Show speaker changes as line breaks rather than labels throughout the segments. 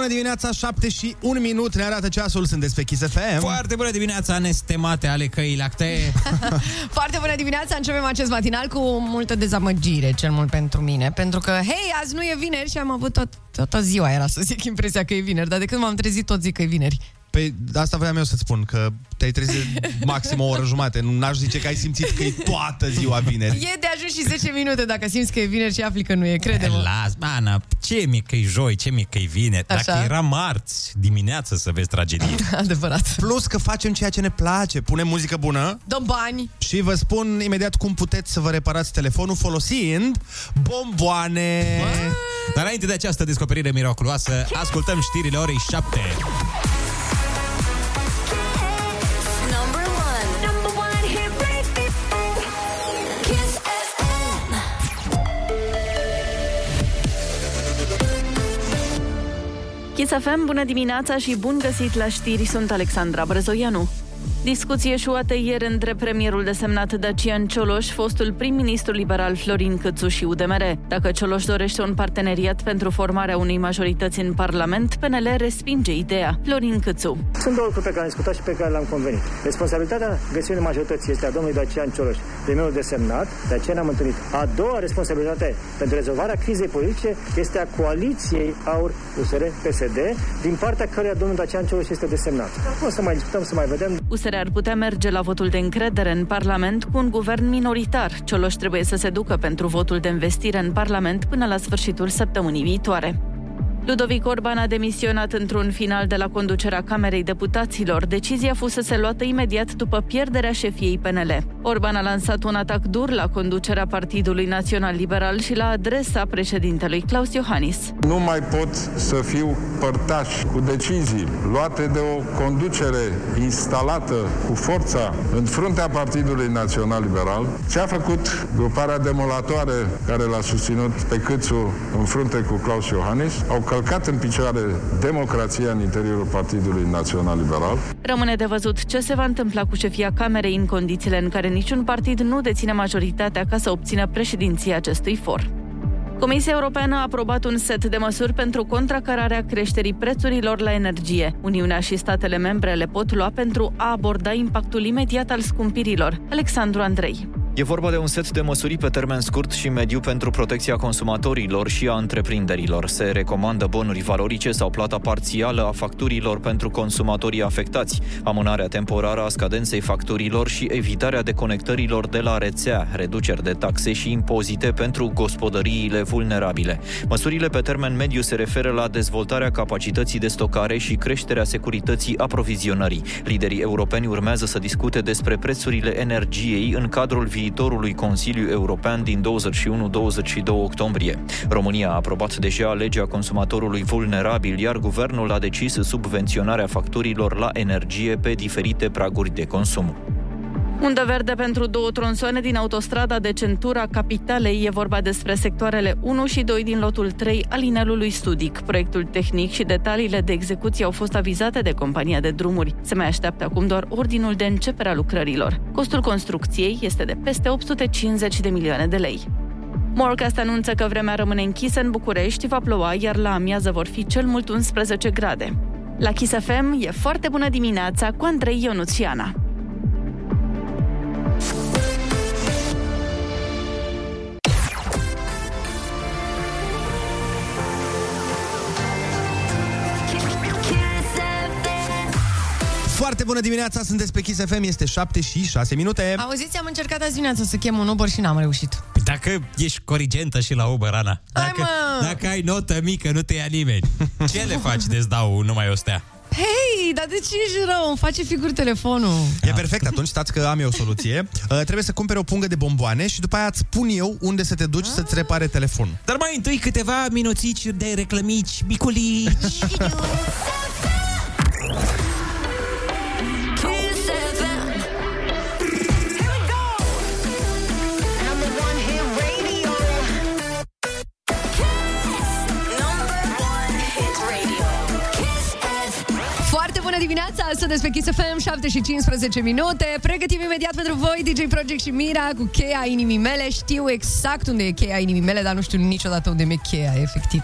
Foarte bună dimineața, 7 și 1 minut ne arată ceasul, sunt pe Kiss FM.
Foarte bună dimineața, nestemate ale căii lactee.
Foarte bună dimineața, începem acest matinal cu multă dezamăgire, cel mult pentru mine. Pentru că, hei, azi nu e vineri și am avut tot, toată ziua, era să zic impresia că e vineri, dar de când m-am trezit tot zic că e vineri.
Păi asta voiam eu să-ți spun, că te-ai trezit maxim o oră jumate. Nu n-aș zice că ai simțit că e toată ziua vineri.
E de ajuns și 10 minute dacă simți că e vineri și afli că nu e, crede-mă.
Las, Ana, ce mi că e joi, ce mi că e vineri.
Așa.
Dacă era marți dimineață să vezi tragedie.
Adevărat.
Plus că facem ceea ce ne place. Punem muzică bună
Dăm bani.
și vă spun imediat cum puteți să vă reparați telefonul folosind bomboane.
Dar înainte de această descoperire miraculoasă, ascultăm știrile orei 7.
Kiss FM,
bună dimineața și bun găsit la știri, sunt Alexandra Brezoianu. Discuție eșuată ieri între premierul desemnat Dacian Cioloș, fostul prim-ministru liberal Florin Câțu și UDMR. Dacă Cioloș dorește un parteneriat pentru formarea unei majorități în Parlament, PNL respinge ideea. Florin Câțu.
Sunt două lucruri pe care am discutat și pe care le-am convenit. Responsabilitatea găsirii majorității este a domnului Dacian Cioloș, premierul desemnat, de aceea ne-am întâlnit. A doua responsabilitate pentru rezolvarea crizei politice este a coaliției AUR USR PSD, din partea căreia domnul Dacian Cioloș este desemnat. Acum o să mai discutăm, să mai vedem.
USR ar putea merge la votul de încredere în Parlament cu un guvern minoritar. Cioloș trebuie să se ducă pentru votul de investire în Parlament până la sfârșitul săptămânii viitoare. Ludovic Orban a demisionat într-un final de la conducerea Camerei Deputaților. Decizia fusese luată imediat după pierderea șefiei PNL. Orban a lansat un atac dur la conducerea Partidului Național Liberal și la adresa președintelui Claus Iohannis.
Nu mai pot să fiu părtaș cu decizii luate de o conducere instalată cu forța în fruntea Partidului Național Liberal. Ce a făcut gruparea demolatoare care l-a susținut pe Câțu în frunte cu Claus Iohannis? Au călcat în picioare democrația în interiorul Partidului Național Liberal.
Rămâne de văzut ce se va întâmpla cu șefia Camerei în condițiile în care niciun partid nu deține majoritatea ca să obțină președinția acestui for. Comisia Europeană a aprobat un set de măsuri pentru contracararea creșterii prețurilor la energie. Uniunea și statele membre le pot lua pentru a aborda impactul imediat al scumpirilor. Alexandru Andrei.
E vorba de un set de măsuri pe termen scurt și mediu pentru protecția consumatorilor și a întreprinderilor. Se recomandă bonuri valorice sau plata parțială a facturilor pentru consumatorii afectați, amânarea temporară a scadenței facturilor și evitarea deconectărilor de la rețea, reduceri de taxe și impozite pentru gospodăriile vulnerabile. Măsurile pe termen mediu se referă la dezvoltarea capacității de stocare și creșterea securității aprovizionării. Liderii europeni urmează să discute despre prețurile energiei în cadrul viitorului Consiliu European din 21-22 octombrie. România a aprobat deja legea consumatorului vulnerabil, iar guvernul a decis subvenționarea facturilor la energie pe diferite praguri de consum.
Undă verde pentru două tronsoane din autostrada de centura capitalei. E vorba despre sectoarele 1 și 2 din lotul 3 al inelului Studic. Proiectul tehnic și detaliile de execuție au fost avizate de compania de drumuri. Se mai așteaptă acum doar ordinul de începere a lucrărilor. Costul construcției este de peste 850 de milioane de lei. Morcast anunță că vremea rămâne închisă în București, va ploua, iar la amiază vor fi cel mult 11 grade. La Kiss FM e foarte bună dimineața cu Andrei Ionuțiana.
Foarte bună dimineața, sunteți pe Kiss FM, este 7 și 6 minute.
Auziți, am încercat azi dimineața să chem un Uber și n-am reușit.
Păi dacă ești corigentă și la Uber, Ana,
Hai,
dacă,
mă!
dacă ai notă mică, nu te ia nimeni. Ce le faci de-ți dau numai o stea?
Hei, dar de ce ești rău? Îmi face figuri telefonul.
E perfect, atunci stați că am eu o soluție. Uh, trebuie să cumpere o pungă de bomboane și după aia îți spun eu unde să te duci să-ți repare telefonul.
Dar mai întâi câteva minuțici de reclămici, miculici.
dimineața! Sunteți pe Kiss FM, 7 și 15 minute. Pregătim imediat pentru voi DJ Project și Mira cu cheia inimii mele. Știu exact unde e cheia inimii mele, dar nu știu niciodată unde mi-e cheia, efectiv.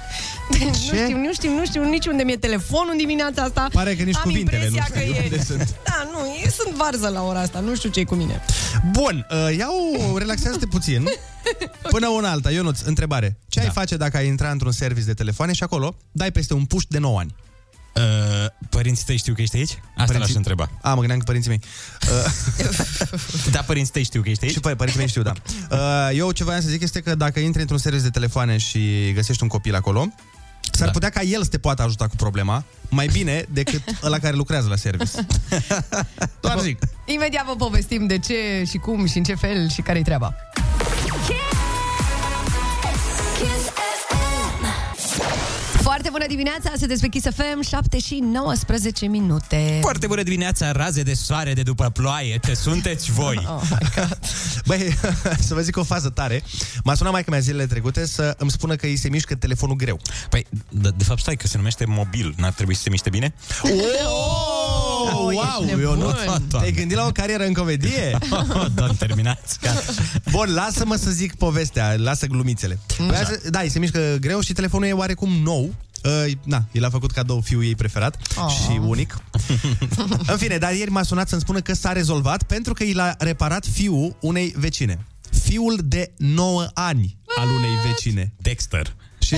nu știu, nu știu, nu știu nici unde mi-e telefonul în dimineața asta.
Pare că nici
Am
cuvintele nu
impresia
știu
că e...
unde sunt.
Da, nu, e, sunt varză la ora asta, nu știu ce e cu mine.
Bun, uh, iau, relaxează-te puțin. Până una alta, Ionuț, întrebare. Ce da. ai face dacă ai intra într-un service de telefoane și acolo dai peste un puș de 9 ani?
Uh, părinții tăi știu că ești aici? Asta
Părinții-
l-aș întreba.
A, mă gândeam că părinții mei.
Da, părinții tăi știu că ești aici?
Și păi, părinții mei știu, da. Uh, eu ce voiam să zic este că dacă intri într-un service de telefoane și găsești un copil acolo, s-ar
Da.
putea ca el să te poată ajuta cu problema mai bine decât ăla care lucrează la service. Doar zic.
Imediat vă povestim de ce și cum și în ce fel și care-i treaba. Foarte bună dimineața, sunteți pe Kiss FM, 7 și 19 minute.
Foarte bună dimineața, raze de soare de după ploaie, ce sunteți voi?
Oh my God.
Băi, să vă zic o fază tare. M-a sunat maica mea zilele trecute să îmi spună că îi se mișcă telefonul greu.
Păi, de, de fapt, stai că se numește mobil, n-ar trebui să se miște bine?
Oh,
Oh,
wow,
ești
eu nu
nebun.
Te-ai gândit la o carieră în comedie?
Doamne, terminați. Gata.
Bun, lasă-mă să zic povestea, lasă glumițele. Voiam să- Da, îi se mișcă greu și telefonul e oarecum nou. Uh, na, el a făcut cadou fiul ei preferat
Oh.
și unic. în fine, dar ieri m-a sunat să-mi spună că s-a rezolvat pentru că i l-a reparat fiul unei vecine. Fiul de 9 ani al unei vecine.
Dexter.
Și,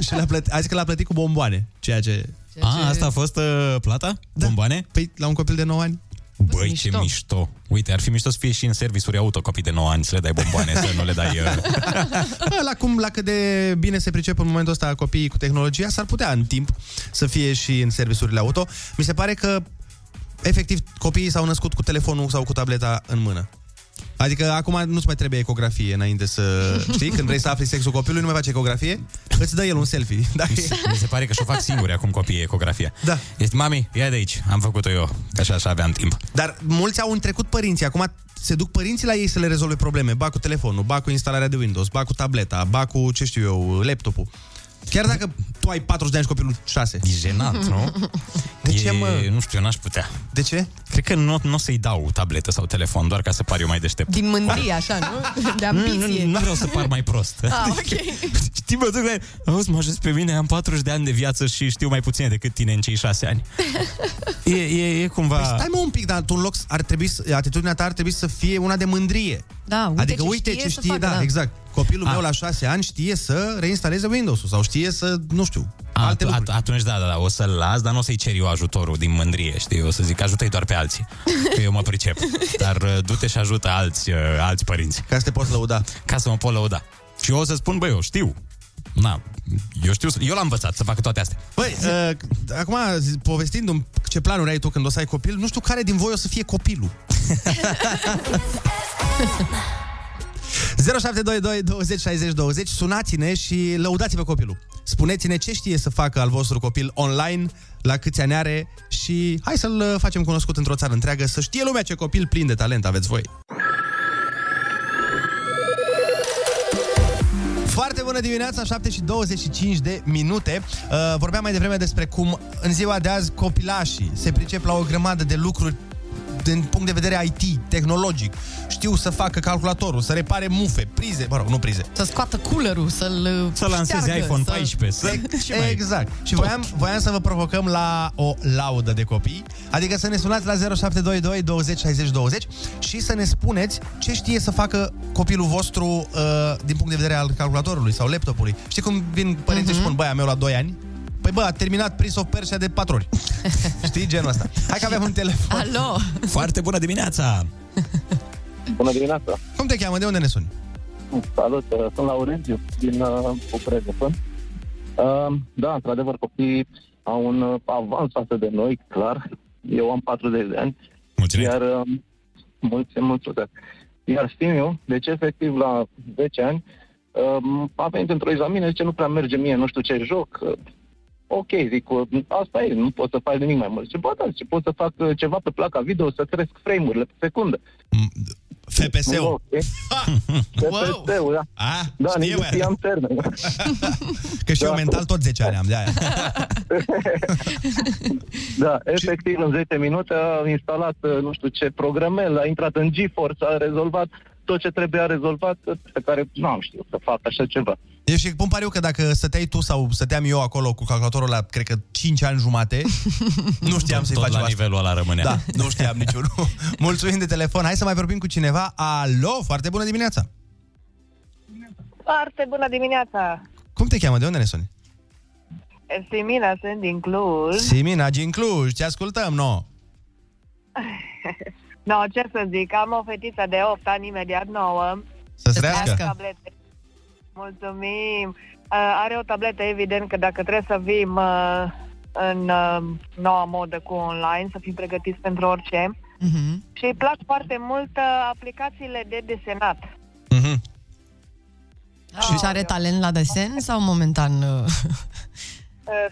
și l-a plătit, a zis că l-a plătit cu bomboane, ceea ce...
A, asta a fost uh, plata? Da. Bomboane?
Păi, la un copil de 9 ani?
Băi,
mișto.
ce mișto. Uite, ar fi mișto să fie și în serviciuri auto copii de 9 ani, să le dai bomboane, să nu le dai... Uh...
Bă, La cum, la cât de bine se pricep în momentul ăsta copiii cu tehnologia, s-ar putea în timp să fie și în serviciurile auto. Mi se pare că efectiv copiii s-au născut cu telefonul sau cu tableta în mână. Adică acum nu-ți mai trebuie ecografie înainte să... Știi? Când vrei să afli sexul copilului, nu mai faci ecografie, îți dă el un selfie. Dacă e...
Mi se pare că și-o fac singuri acum copiii ecografia.
Da.
Este, mami, ia de aici, am făcut-o eu, că așa, așa aveam timp.
Dar mulți au întrecut părinții. Acum se duc părinții la ei să le rezolve probleme. Ba cu telefonul, ba cu instalarea de Windows, ba cu tableta, ba cu, ce știu eu, laptopul. Chiar dacă tu ai 40 de ani și copilul 6.
E jenant, nu?
De
e,
ce, mă?
Nu știu, eu n-aș putea.
De ce?
Cred că nu, nu o să-i dau tabletă sau telefon, doar ca să par eu mai deștept.
Din mândrie, așa, nu? De
Nu,
ambiție.
nu, nu vreau să par mai prost.
Ah, ok.
Știi, mă duc la el, auzi, mă ajut pe mine, am 40 de ani de viață și știu mai puține decât tine în cei 6 ani. E, e, e cumva...
Păi stai mă un pic, dar tu în loc ar trebui, să- atitudinea ta ar trebui să fie una de mândrie.
Da, uite
adică
ce
uite
știe
ce
să
știe,
facă,
da,
da.
exact. Copilul
Ah.
meu la 6 ani știe să reinstaleze Windows-ul sau știe să, nu știu,
A,
alte
at-
lucruri.
atunci da, da, da, o să-l las, dar nu o să-i cer eu ajutorul din mândrie, știi? O să zic, ajută-i doar pe alții, că eu mă pricep. Dar uh, du-te și ajută alți, uh, alți părinți,
Ca să te poți lăuda.
ca să mă pot lăuda. Și eu o să spun, băi, eu știu. Na, eu știu, să- eu l-am învățat să facă toate astea.
Băi, uh, acum, zi- povestindu-mi ce planuri ai tu când o să ai copil, nu știu care din voi o să fie copilul. 0722 20 60 20 Sunați-ne și lăudați-vă copilul Spuneți-ne ce știe să facă al vostru copil online La câți ani are Și hai să-l uh, facem cunoscut într-o țară întreagă Să știe lumea ce copil plin de talent aveți voi Foarte bună dimineața, 7 și 25 de minute. Uh, vorbeam mai devreme despre cum în ziua de azi copilașii se pricep la o grămadă de lucruri din punct de vedere IT, tehnologic. Știu să facă calculatorul, să repare mufe, prize, mă rog, nu prize.
Să scoată coolerul, să-l
Să lanseze
șteargă,
iPhone
să...
14. Să... Ce mai-
Exact. Și voiam, voiam să vă provocăm la o laudă de copii, adică să ne sunați la 0722 20 60 20 și să ne spuneți ce știe să facă copilul vostru uh, din punct de vedere al calculatorului sau laptopului. Știi cum vin părinții
Mhm.
și spun, băi, a meu la 2 ani? Păi bă, a terminat Prince of Persia de 4 ori. Știi genul ăsta. Hai că avem un telefon.
Alo!
Foarte bună dimineața!
Bună dimineața!
Cum te cheamă? De unde ne suni?
Salut, uh, sunt Laurențiu din uh, București. Uh, da, într-adevăr, copiii au un uh, avans față de noi, clar. Eu am 40 de ani,
Mulțumesc!
iar uh, mulți, mulțumesc. Iar fiul, deci efectiv la 10 ani, uh, a venit într-o examină, zice, nu prea merge mie, nu știu ce joc. Uh, ok, zic, uh, asta e, nu poți să faci nimic mai mult. Ce bă, da, zice, pot să fac uh, ceva pe placa video, să cresc frame-urile pe secundă.
FPS-ul.
FPS-ul, da.
A,
Da,
știe,
nici nu
băiat.
știam termen.
Că și eu
Da.
mental tot 10 ani am de aia.
Da, efectiv în 10 minute a instalat uh, nu știu ce programel, a intrat în GeForce, a rezolvat tot ce trebuia rezolvat, pe care nu am știut să fac așa ceva.
Eu și pun pariu că dacă stăteai tu sau stăteam eu acolo cu calculatorul la, cred că 5 ani jumate, nu știam
Tot-
să-i
tot
facem
la
asta.
nivelul ăla rămânea.
Da, nu știam niciunul. Mulțumim de telefon. Hai să mai vorbim cu cineva. Alo, foarte bună dimineața.
Foarte bună dimineața!
Cum te cheamă? De unde ne suni?
Simina, sunt din Cluj.
Simina, din Cluj. Te ascultăm, no.
No, ce să zic, am o fetiță de 8 ani imediat nouă.
Să-ți trească.
Tablete. Mulțumim! Uh, are o tabletă, evident că dacă trebuie să fim uh, în uh, noua modă cu online, să fim pregătiți pentru orice.
Mhm.
Și îi plac foarte mult uh, aplicațiile de desenat.
Mhm.
Și are talent la desen sau momentan... uh,
Uh,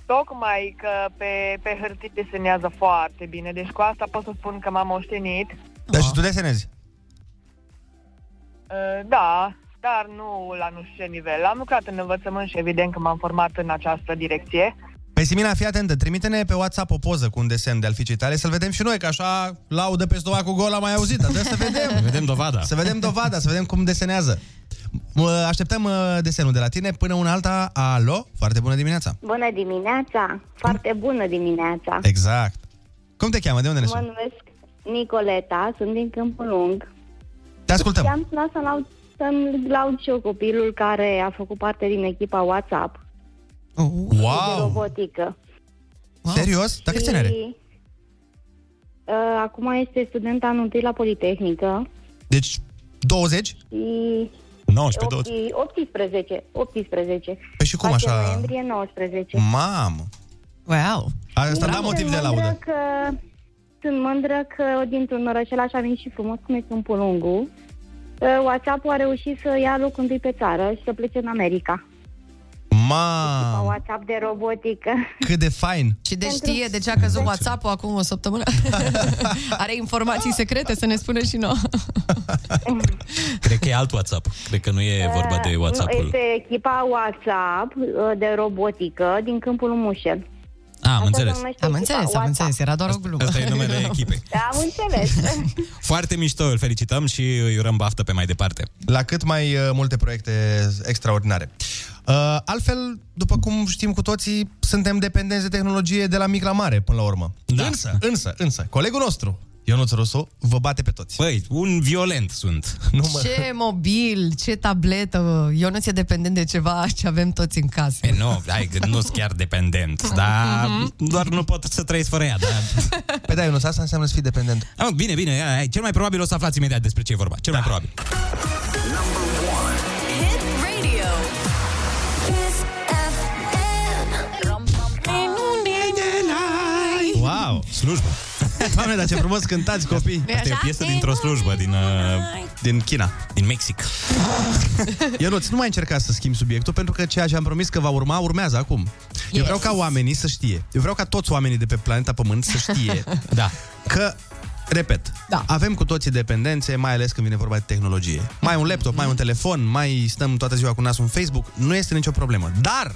tocmai că pe, pe hârtie desenează foarte bine, deci cu asta pot să spun că m-am moștenit.
Dar și tu desenezi?
Uh, da, dar nu la nu știu ce nivel. Am lucrat în învățământ și evident că m-am format în această direcție.
Păi Simina, fii atentă, trimite-ne pe WhatsApp o poză cu un desen de al fiicei tale să-l vedem și noi, că așa laudă pe stomacul gol am mai auzit, dar trebuie să vedem.
Vedem dovada.
Să vedem dovada, să vedem cum desenează. Mă, Așteptăm uh, desenul de la tine până una alta. Alo, foarte bună dimineața.
Bună dimineața! Foarte bună dimineața!
Exact. Cum te cheamă? De unde ne
Mă
suni?
numesc Nicoleta, sunt din Câmpul Lung.
Te ascultăm.
Și am sunat să laud, să-mi laud și eu copilul care a făcut parte din echipa WhatsApp de
Wow!
robotică.
Serios? Dar câți ani are?
Și, uh, acum este student anul întâi la Politehnică
Deci 20?
și
19,
8, 18. 18.
Păi și cum
4
așa?
noiembrie 19.
Mamă!
Wow!
Asta da motiv de
Sunt
laudă.
mândră Că, sunt mândră că dintr-un orășel așa mic și frumos cum este Câmpul Lungu, uh, WhatsApp-ul a reușit să ia locul întâi pe țară și să plece în America.
Mamă!
WhatsApp de robotică.
Cât de fain!
Și de știe de ce a căzut WhatsApp-ul acum o săptămână? Are informații secrete să ne spună și nouă.
Cred că e alt WhatsApp. Cred că nu e vorba de WhatsApp-ul.
Este echipa WhatsApp uh, de robotică din Câmpul Mușel.
Ah, am
Asta
înțeles.
se numește
Am
echipa
înțeles, am
WhatsApp.
înțeles, era doar o glumă.
Asta e numele echipei.
Am înțeles.
Foarte mișto, îl felicităm și îi urăm baftă pe mai departe.
La cât mai uh, multe proiecte extraordinare. Uh, altfel, după cum știm cu toții, suntem dependenți de tehnologie de la mic la mare, până la urmă.
Da.
Însă, însă, însă, colegul nostru, Ionuț Rusu, vă bate pe toți.
Băi, un violent sunt.
Nu mă...
Ce mobil, ce tabletă. Eu nu ți-e dependent de ceva ce avem toți în casă.
E, nu, hai, că nu sunt chiar dependent, dar doar nu pot să trăiesc fără ea. Dar...
Păi da, Ionuț, asta înseamnă să fii dependent.
Ah, bine, bine, hai, hai. cel mai probabil o să aflați imediat despre ce e vorba. Cel mai probabil. Slujbă.
Doamne, dar ce frumos cântați, copii!
Asta e o piesă dintr-o slujbă din, uh,
Din China.
din Mexic.
Ionuț, nu mai încerca să schimbi subiectul, pentru că ceea ce am promis că va urma, urmează acum. Eu vreau ca oamenii să știe. Eu vreau ca toți oamenii de pe planeta Pământ să știe
Da.
că Repet,
Da.
avem cu toții dependențe, mai ales când vine vorba de tehnologie. Mai un laptop, mai un telefon, mai stăm toată ziua cu nasul în Facebook, nu este nicio problemă. Dar,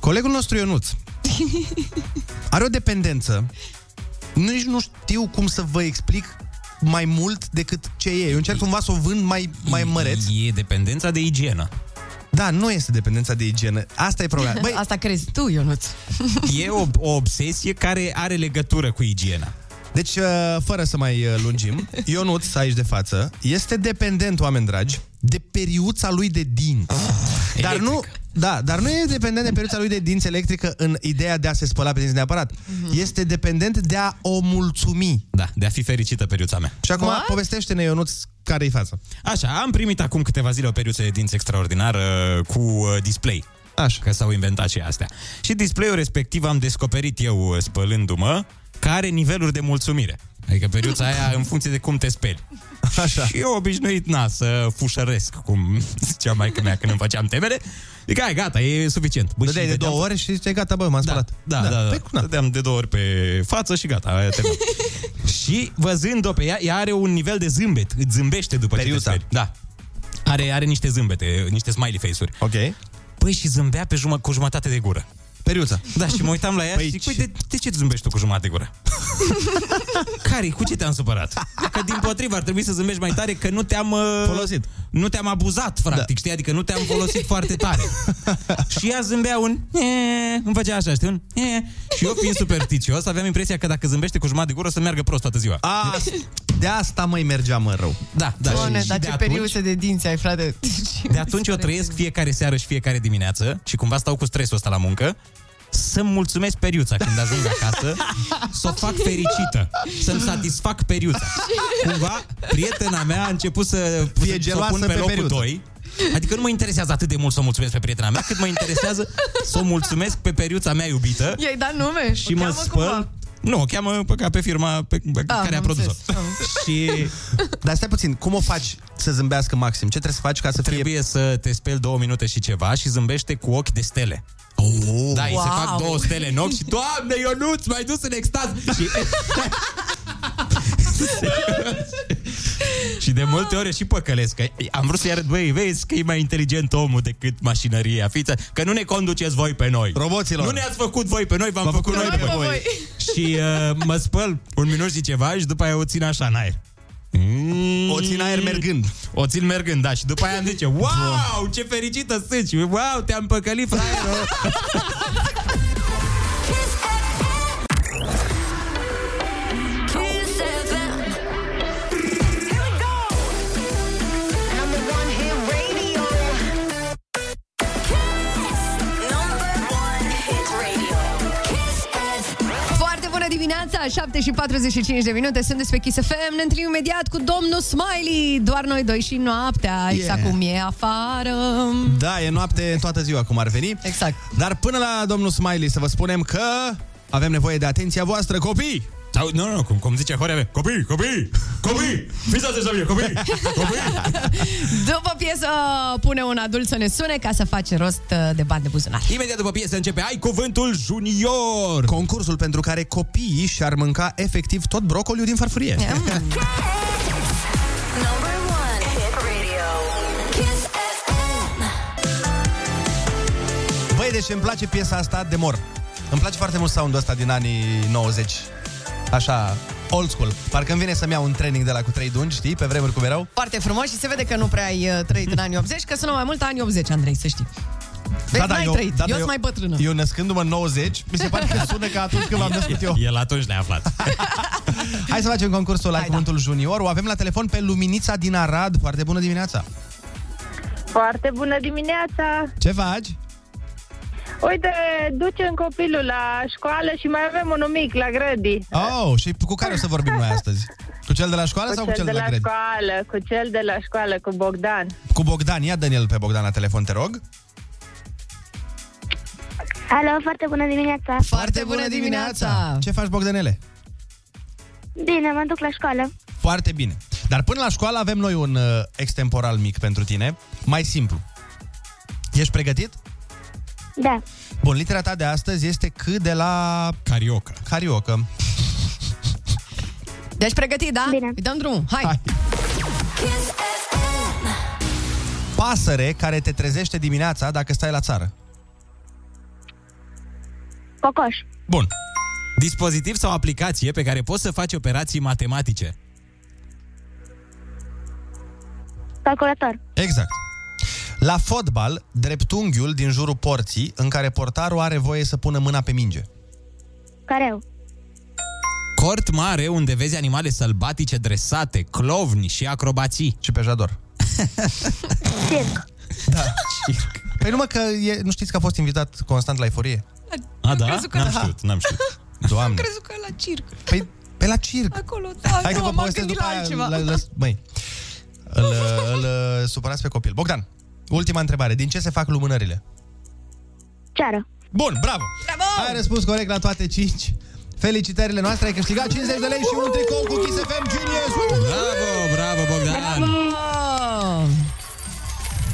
colegul nostru Ionuț are o dependență, nici nu știu cum să vă explic mai mult decât ce e. Eu încerc cumva să o vând mai, mai măreț.
E dependența de igienă.
Da, nu este dependența de igienă. Asta e problema. Băi,
Asta crezi tu, Ionuț.
E o, o obsesie care are legătură cu igiena.
Deci, uh, fără să mai uh, lungim, Ionuț, aici de față, este dependent, oameni dragi, de periuța lui de dinți. Dar nu, da, dar nu e dependent de periuța lui de dinți electrică în ideea de a se spăla pe dinți neapărat. Este dependent de a o mulțumi.
Da, de a fi fericită periuța mea.
Și acum
What?
povestește-ne, Ionuț, care-i fața.
Așa, am primit acum câteva zile o periuță de dinți extraordinară cu uh, display.
Așa.
Că s-au inventat și astea. Și display-ul respectiv am descoperit eu uh, spălându-mă că are niveluri de mulțumire. Adică periuța aia în funcție de cum te speli.
Așa.
Și eu obișnuit, na, să fușăresc, cum zicea maică mea când îmi făceam temele. Zic, hai, gata, e suficient. Bă,
Dădeai
și
de
dădeam-
două ori și ziceai, gata, bă, m-am
Da,
spălat.
da, da, da.
Păi, na.
Dădeam de două ori pe față și gata, aia terminat. Și văzând-o pe ea, ea are un nivel de zâmbet. Îți zâmbește după
Periuța.
ce te speri. Da. Are, are niște zâmbete, niște smiley face-uri.
Ok.
Păi și zâmbea pe jumă, cu jumătate de gură.
Periuța.
Da, și mă uitam la ea
Păi
și zic,
ce-
păi de, de ce zâmbești tu cu jumătate de gură? care Cu ce te-am supărat? Că din potrivă ar trebui să zâmbești mai tare că nu te-am... uh,
Folosit.
Nu te-am abuzat, practic, da. știi? Adică nu te-am folosit foarte tare. și ea zâmbea un... "E", Îmi făcea așa, știi? Un... "E". Și eu, fiind superstițios, aveam impresia că dacă zâmbește cu jumătate de gură, o să meargă prost toată ziua.
A, de asta mai mergea mă rău.
Da, da.
Doamne,
și,
dar
și
ce
de atunci,
periuțe de dinți ai, frate.
de atunci eu trăiesc fiecare seară și fiecare dimineață și cumva stau cu stresul ăsta la muncă să-mi mulțumesc periuța când ajung acasă, să o fac fericită, să-mi satisfac periuța. Cumva, prietena mea a început să,
Fie
să, să o
geloasă
pun pe,
pe
locul
periuță.
2. Adică nu mă interesează atât de mult să o mulțumesc pe prietena mea, cât mă interesează să o mulțumesc pe periuța mea iubită
I-ai dat nume?
și
O
mă
cheamă
spăl.
cumva?
Nu, o cheamă pe, ca pe firma pe, pe
Ah,
care a
am
produs-o.
înțeles, am
Și
Dar stai puțin, cum o faci să zâmbească maxim? Ce trebuie să faci ca să fie...
trebuie să te speli două minute și ceva și zâmbește cu ochi de stele.
Oh.
Da, îi se
Wow.
fac două stele în ochi și Doamne, Ionuț, m-ai dus în extaz Și, și de multe ori și păcălesc că Am vrut să-i arăt, băi, vezi că e mai inteligent omul decât mașinăria Fiță, că nu ne conduceți voi pe noi
Roboților.
Nu ne-ați făcut voi pe noi, v-am făcut, noi pe voi Și uh, mă spăl un minut și ceva și după aia o țin așa în aer Mm.
O țin aer mergând.
O țin mergând, da Și după aia îmi zice Wow, ce fericită sunt Și wow, te-am păcălit, fraierul
dimineața, 7 și 45 de minute, sunt despre Kiss FM. Ne întâlnim imediat cu domnul Smiley. Doar noi doi și noaptea, exact cum e afară.
Da, e noapte toată ziua, cum ar veni.
Exact.
Dar până la domnul Smiley să vă spunem că avem nevoie de atenția voastră, copii!
Sau, nu, nu, nu, cum, cum zice Horea, copii, copii, copii, fiți atenți la mine, copii, copii.
După piesă pune un adult să ne sune ca să face rost uh, de bani de buzunar.
Imediat după piesă începe Ai cuvântul junior.
Concursul pentru care copiii și-ar mânca efectiv tot brocoliul din farfurie.
Number one hit radio. Kiss FM.
Băi, deci îmi place piesa asta de mor. Îmi place foarte mult sound-ul ăsta din anii 90. Așa, old school. Parcă îmi vine să-mi iau un training de la cu trei dungi, știi, pe vremuri cum erau.
Foarte frumos și se vede că nu prea ai uh, trăit în anii 80, că sună mai mult anii 80, Andrei, să știi. Vezi, n-ai
eu,
trăit.
da,
eu
eu,
sunt mai bătrână.
Eu născându-mă în 90, mi se pare că sună ca atunci când m-am născut eu.
El atunci ne-a aflat.
Hai să facem concursul la
Hai,
cuvântul junior. O avem la telefon pe Luminița din Arad. Foarte bună dimineața!
Foarte bună dimineața!
Ce faci?
Uite, ducem copilul la școală și mai avem unul mic la grădi.
Oh, și cu care o să vorbim noi astăzi? Cu cel de la școală
Cu
sau
cel
cu cel
de
de la,
la
grădi?
școală, cu cel de la școală, cu Bogdan.
Cu Bogdan. Ia Daniel pe Bogdan la telefon, te rog.
Alo, foarte bună dimineața!
Foarte bună dimineața!
Ce faci, Bogdanele?
Bine, mă duc la școală.
Foarte bine. Dar până la școală avem noi un uh, extemporal mic pentru tine. Mai simplu. Ești pregătit?
Da.
Bun, litera ta de astăzi este C de la
Carioca.
cariocă.
Deci pregătit, da?
Bine.
Îi dăm drumul. Hai.
Hai.
Kiss FM.
Pasăre care te trezește dimineața dacă stai la țară.
Cocoș.
Bun.
Dispozitiv sau aplicație pe care poți să faci operații matematice.
Calculator.
Exact. La fotbal, dreptunghiul din jurul porții în care portarul are voie să pună mâna pe minge.
Careu.
Cort mare unde vezi animale sălbatice dresate, clovni și acrobații.
Și pe jador.
Circ.
Da. Păi numai că e, nu știți că a fost invitat constant la eforie?
A, da?
crezut că
N-am
da.
știut, n-am știut.
Doamne.
Crezut că e la circ.
Păi, pe la circ.
Acolo, da,
Hai că
nu,
vă
m-am
povestesc
gândit
după
la
aia.
altceva.
La, la, măi, îl, îl, îl supărați pe copil. Bogdan, ultima întrebare. Din ce se fac lumânările?
Ceară.
Bun, bravo!
Bravo!
Ai răspuns corect la toate 5. Felicitările noastre, ai câștigat 50 de lei și un tricou cu Kiss FM Genius!
Bravo, bravo, Bogdan!
Oh.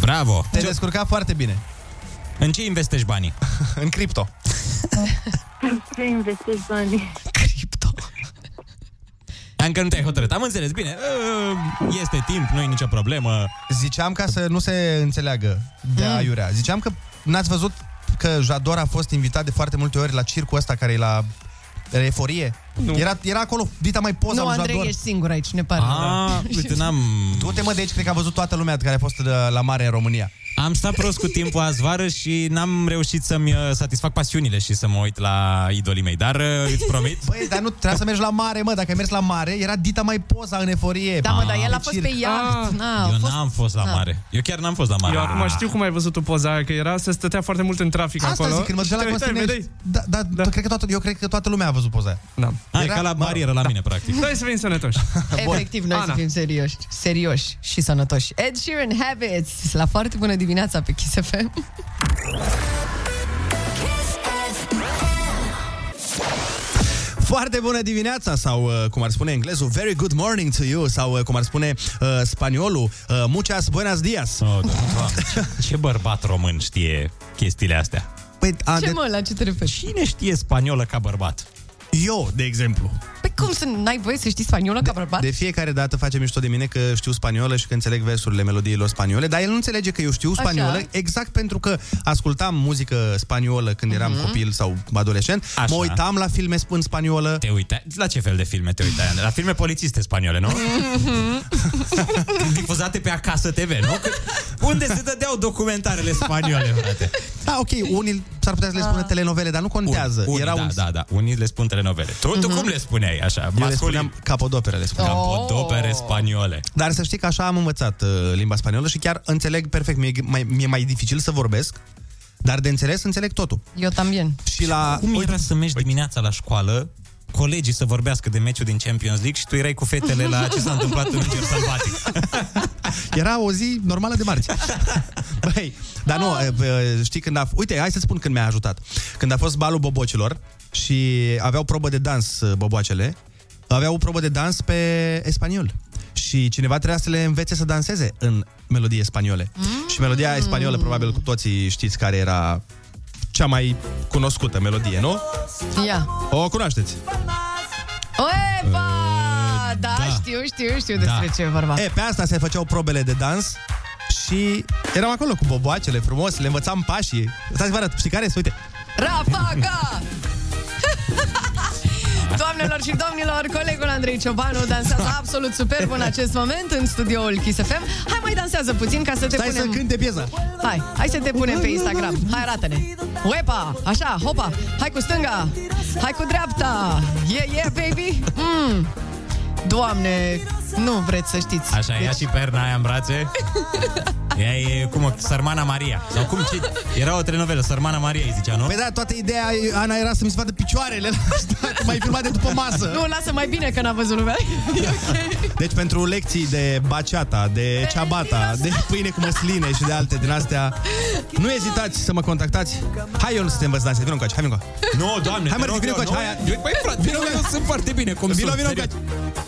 Bravo!
Te-ai descurcat foarte bine.
În ce investești banii?
În cripto.
Ce investești banii?
Cripto.
încă nu te-ai hotărât. Am înțeles, bine. uh, Este timp, nu e nicio problemă.
Ziceam ca să nu se înțeleagă de
Mm.
aiurea. Ziceam că n-ați văzut că Jador a fost invitat de foarte multe ori la circul ăsta care e la Eforie?
Nu.
Era, era acolo, dita mai poza
Nu,
lui
Andrei,
Jador.
ești singur aici, ne pare.
Ah, uite, n-am...
Du-te mă de aici, cred că a văzut toată lumea care a fost de la mare în România.
Am stat prost cu timpul azi vară și n-am reușit să-mi uh, satisfac pasiunile și să mă uit la idolii mei, dar uh, îți promit.
Băi, dar nu trebuia să mergi la mare, mă. Dacă ai mers la mare, era dita mai poza în eforie.
Da, mă, dar
Ah,
el a
de
fost
circ.
pe iaht. Na, a
Eu
fost...
n-am fost la
Da.
mare. Eu chiar n-am fost la mare.
Eu acum știu cum ai văzut tu poza aia, că era, se stătea foarte mult în trafic
Asta
acolo.
zic, când mă duceam la
Și te uitai,
Costinești.
vedeai?
Da, da, da. Cred că toată, eu cred că toată lumea a văzut poza aia.
Da.
Hai,
Era-
ca la
mă rog,
barieră la mine, practic.
Noi să fim sănătoși.
Efectiv, noi să
Ana.
fim serioși, serioși și sănătoși. Ed Sheeran, Habits, la foarte bună dimineața pe Kiss FM.
Foarte bună dimineața sau, uh, cum ar spune englezul, very good morning to you sau, uh, cum ar spune uh, spaniolul, uh, muchas buenas dias.
Oh, doamne. Ce bărbat român știe chestiile astea?
Păi, a,
Ce
de,
mă, la ce te referi?
Cine știe spaniolă ca bărbat?
Eu, de exemplu.
Păi cum să n-ai voie să știi spaniolă ca bărbat?
De fiecare dată face mișto de mine că știu spaniolă și că înțeleg versurile melodiilor spaniole, dar el nu înțelege că eu știu
Așa.
spaniolă exact pentru că ascultam muzică spaniolă când eram
Mhm.
copil sau adolescent,
Așa.
mă uitam la filme sp- în spaniolă.
Te uitai? La ce fel de filme te uitai? La filme polițiste spaniole, nu? Difuzate pe Acasă TV, nu? Că- Unde se dădeau documentarele spaniole, frate?
Da, ok, unii s-ar putea să le spună telenovele, dar nu contează.
Unii,
Era
da,
un...
da, da. Unii le spun telenovele. Tu, tu cum le spuneai așa?
Eu le
Masculin.
spuneam capodopere, le spuneam.
Capodopere spaniole.
Dar să știi că așa am învățat uh, limba spaniolă și chiar înțeleg perfect. Mi-e mai, mi-e mai dificil să vorbesc, dar de înțeles înțeleg totul.
Eu también.
Și la...
Cum era să mergi dimineața la școală colegii să vorbească de meciul din Champions League și tu erai cu fetele la ce s-a întâmplat în Înger Sălbatic.
Era o zi normală de marți. Băi, dar nu, e, e, știi când a... Uite, hai să spun când mi-a ajutat. Când a fost balul bobocilor și aveau probă de dans uh, boboacele, aveau o probă de dans pe spaniol. Și cineva trebuia să le învețe să danseze în melodie spaniole. Mm. Și melodia spaniolă, probabil cu toții știți care era cea mai cunoscută melodie, nu?
Ia.
O cunoașteți?
Oepa! Da,
da.
știu, știu, știu despre
Da.
ce e vorba.
E, pe asta se făceau probele de dans și eram acolo cu boboacele frumos, le învățam pașii. Stați să vă arăt, știi care este? Uite.
Rafaga! Doamnelor și domnilor, colegul Andrei Ciobanu dansează absolut superb în acest moment în studioul Kiss FM. Hai mai dansează puțin ca să te
Stai
punem...
să cânte piesa.
Hai, hai să te punem pe Instagram. Hai, arată-ne. Uepa, așa, hopa. Hai cu stânga. Hai cu dreapta. Yeah, yeah, baby. Mm. Doamne, nu vreți să știți.
Așa, ia și perna aia în brațe. Ea e cum o, Sărmana Maria. Sau cum ce? Era o telenovelă, Sărmana Maria îi zicea, nu?
Păi da, toată ideea, Ana, era să mi se vadă picioarele la asta, cum ai filmat de după masă.
Nu, lasă mai bine că n-a văzut lumea.
Deci pentru lecții de baciata, de ciabata, de pâine cu măsline și de alte din astea, nu ezitați să mă contactați. Hai eu să te învăț danse, vină încoace, hai vină încoace.
Nu, doamne,
Hai,
te
mă,
rog
vino
eu,
încoace,
nu?
hai, hai.
Băi, frate, vino, eu sunt foarte bine cum
Vino,
sunt,
vino
serios.
încoace.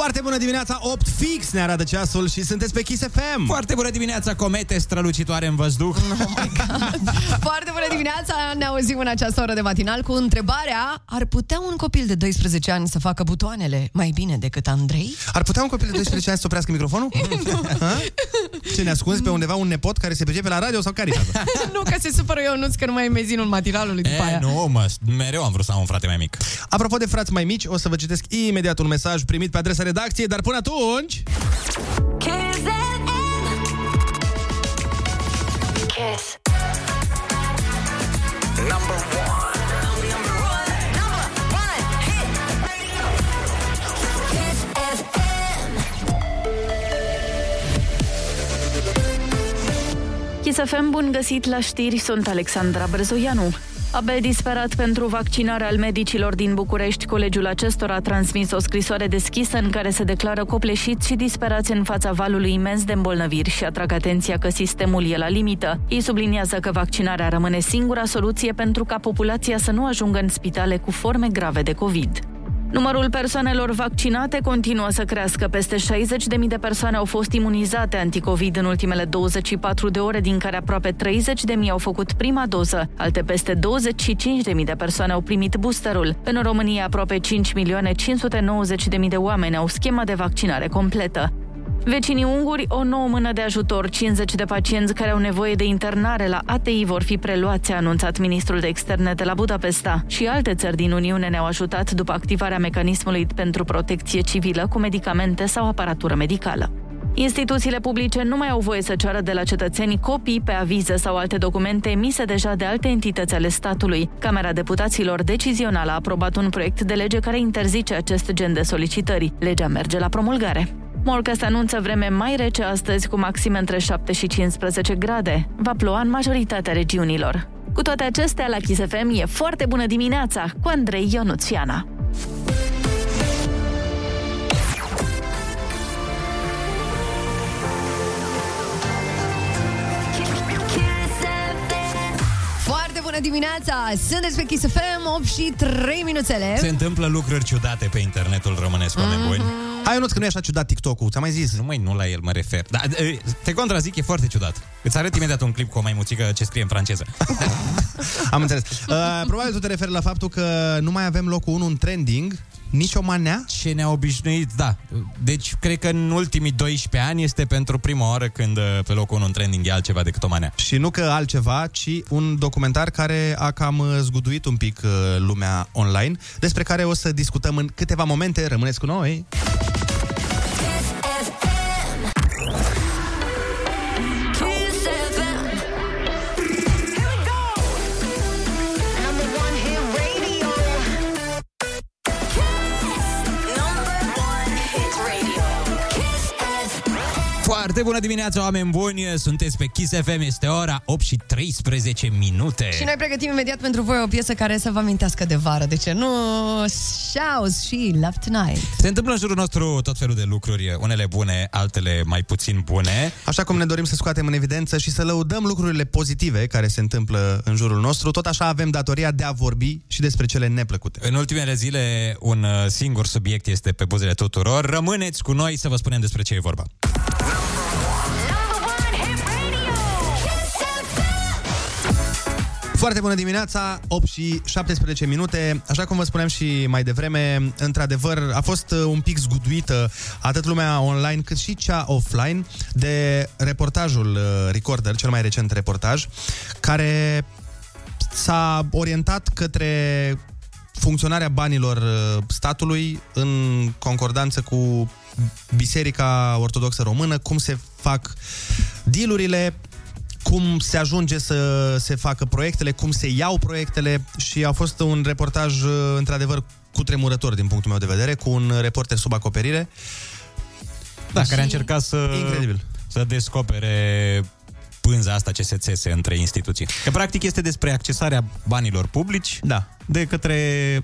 Foarte bună dimineața, 8 fix ne arată ceasul și sunteți pe Kiss FM.
Foarte bună dimineața, comete strălucitoare în văzduh.
Foarte bună dimineața, ne auzim în această oră de matinal cu întrebarea Ar putea un copil de 12 ani să facă butoanele mai bine decât Andrei?
Ar putea un copil de 12 ani să oprească microfonul? Ha? Ce ne ascunzi pe undeva un nepot care se pricepe la radio sau care
nu, că se supără eu, nu că nu mai e mezinul matinalului după
E,
aia.
nu, mă, mereu am vrut să am un frate mai mic.
Apropo de frați mai mici, o să vă citesc imediat un mesaj primit pe adresa redacției, dar până atunci...
Kiss FM. Kiss. Number one. Number one. Number one. Hit radio. Kiss FM.
Chisafem, bun găsit la știri, sunt Alexandra Brezoianu. Abia disperat pentru vaccinarea al medicilor din București, colegiul acestora a transmis o scrisoare deschisă în care se declară copleșiți și disperați în fața valului imens de îmbolnăviri și atrag atenția că sistemul e la limită. Ei subliniază că vaccinarea rămâne singura soluție pentru ca populația să nu ajungă în spitale cu forme grave de COVID. Numărul persoanelor vaccinate continuă să crească. Peste 60.000 de persoane au fost imunizate anticovid în ultimele 24 de ore, din care aproape 30.000 au făcut prima doză. Alte peste 25.000 de persoane au primit boosterul. În România, aproape 5.590.000 de oameni au schema de vaccinare completă. Vecinii unguri, o nouă mână de ajutor. 50 de pacienți care au nevoie de internare la ATI vor fi preluați, a anunțat ministrul de externe de la Budapesta. Și alte țări din Uniune ne-au ajutat după activarea mecanismului pentru protecție civilă cu medicamente sau aparatură medicală. Instituțiile publice nu mai au voie să ceară de la cetățeni copii pe avize sau alte documente emise deja de alte entități ale statului. Camera Deputaților Decizională a aprobat un proiect de lege care interzice acest gen de solicitări. Legea merge la promulgare. Morcast anunță vreme mai rece astăzi cu maxime între 7 și 15 grade. Va ploua în majoritatea regiunilor. Cu toate acestea, la Kiss FM e foarte bună dimineața cu Andrei Ionuțiana.
Dimineața! Sunteți pe Kiss FM, 8 și 3 minuțele.
Se întâmplă lucruri ciudate pe internetul românesc, oameni buni.
Hai, Ionuț, că nu e așa ciudat TikTok-ul, ți-am mai zis.
Nu, mai nu la el mă refer. Da, e, te contrazic, e foarte ciudat. Îți arăt imediat un clip cu o maimuțică ce scrie în franceză.
Am înțeles. Uh, probabil tu te referi la faptul că nu mai avem locul 1 în trending, nici o manea?
Ce ne-a obișnuit, da. Deci, cred că în ultimii 12 ani este pentru prima oară când uh, pe locul 1 în trending e altceva decât o manea.
Și nu că altceva, ci un documentar care a cam uh, zguduit un pic uh, lumea online, despre care o să discutăm în câteva momente. Rămâneți cu noi!
Foarte bună dimineața, oameni buni! Sunteți pe Kiss FM, este ora 8 și 13 minute.
Și noi pregătim imediat pentru voi o piesă care să vă amintească de vară. De ce nu? Shouse și Love Tonight.
Se întâmplă în jurul nostru tot felul de lucruri, unele bune, altele mai puțin bune.
Așa cum ne dorim să scoatem în evidență și să lăudăm lucrurile pozitive care se întâmplă în jurul nostru, tot așa avem datoria de a vorbi și despre cele neplăcute.
În ultimele zile, un uh, singur subiect este pe buzele tuturor. Rămâneți cu noi să vă spunem despre ce e vorba.
Foarte bună dimineața, 8 și 17 minute. Așa cum vă spuneam și mai devreme, într-adevăr a fost uh, un pic zguduită atât lumea online cât și cea offline de reportajul uh, Recorder, cel mai recent reportaj, care s-a orientat către funcționarea banilor uh, statului în concordanță cu Biserica Ortodoxă Română, cum se fac dealurile, cum se ajunge să se facă proiectele, cum se iau proiectele și a fost un reportaj uh, într-adevăr cu tremurător din punctul meu de vedere, cu un reporter sub acoperire.
Da, care a încercat să,
Incredibil.
să descopere pânza asta ce se țese între instituții. Că practic este despre accesarea banilor publici
Da.
de către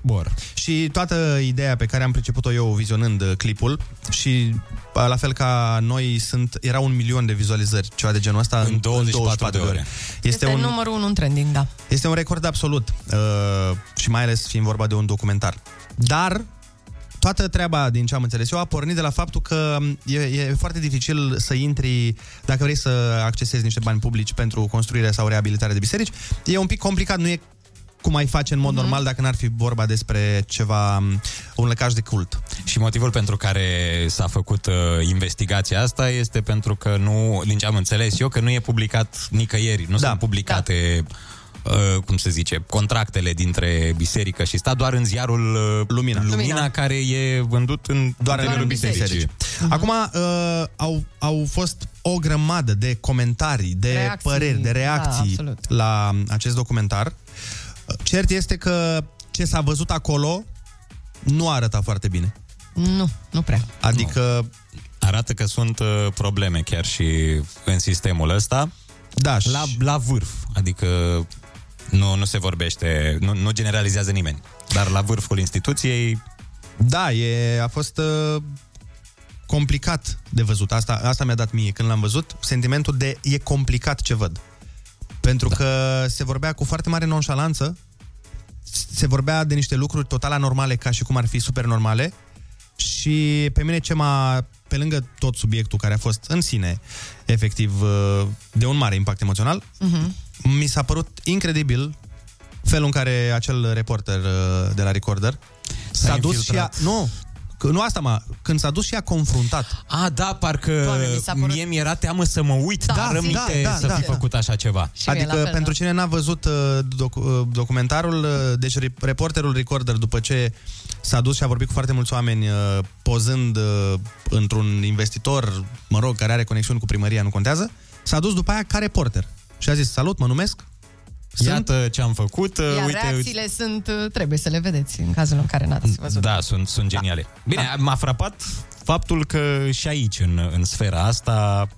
BOR.
Și toată ideea pe care am priceput-o eu vizionând uh, clipul și uh, la fel ca noi sunt, era un milion de vizualizări, ceva de genul ăsta
În 24 de ore.
Este,
Este
un,
numărul 1 în trending, da.
este un record absolut uh, și mai ales fiind vorba de un documentar. Dar toată treaba, din ce am înțeles eu, a pornit de la faptul că e, e foarte dificil să intri, dacă vrei să accesezi niște bani publici pentru construirea sau reabilitarea de biserici, e un pic complicat, nu e cum ai face în mod
Mhm.
normal dacă n-ar fi vorba despre ceva, un lăcaș de cult.
Și motivul pentru care s-a făcut uh, investigația asta este pentru că nu, din ce am înțeles eu, că nu e publicat nicăieri, nu
Da.
sunt publicate uh, cum se zice, contractele dintre biserică și stat, doar în ziarul uh,
Lumina.
Lumina,
Lumina.
care e vândut în
Doar în
interiorul
biserici.
bisericii.
Acum uh, au, au fost o grămadă de comentarii, de
Reacții.
păreri, de
Da,
reacții
absolut.
la acest documentar. Cert este că ce s-a văzut acolo nu arăta foarte bine.
Nu, nu prea.
Adică,
Arată că sunt uh, probleme chiar și în sistemul ăsta,
da, și-
la, la vârf. Adică nu, nu se vorbește, nu, nu generalizează nimeni. Dar la vârful instituției
da, e, a fost uh, complicat de văzut. Asta, asta mi-a dat mie când l-am văzut, sentimentul de e complicat ce văd. Pentru da. că se vorbea cu foarte mare nonșalanță se vorbea de niște lucruri total anormale, ca și cum ar fi super normale. Și pe mine ce m-a, pe lângă tot subiectul care a fost în sine, efectiv, uh, de un mare impact emoțional,
Mhm.
Mi s-a părut incredibil felul în care acel reporter uh, de la Recorder s-a,
S-a
dus și a...
infiltrat.
Nu, că, nu asta, mă, când s-a dus și a confruntat.
A, da, parcă
Doamne, mi s-a părut-
mie mi-era teamă să mă uit,
Da,
dar
zi.
rămite
Da, da,
să
da,
fi
da.
făcut așa ceva.
adică pentru cine n-a văzut uh, doc, uh, documentarul, uh, deci re- reporterul Recorder, după ce s-a dus și a vorbit cu foarte mulți oameni uh, pozând uh, într-un investitor, mă rog, care are conexiuni cu primăria, nu contează, s-a dus după aia ca reporter și a zis, salut, mă numesc,
Iată ce am făcut, uh,
Iar
uite,
reacțiile sunt, uh, trebuie să le vedeți în cazul în care n-ați văzut.
Da, sunt, sunt geniale. Bine, m-a frapat faptul că și aici, în, în sfera asta,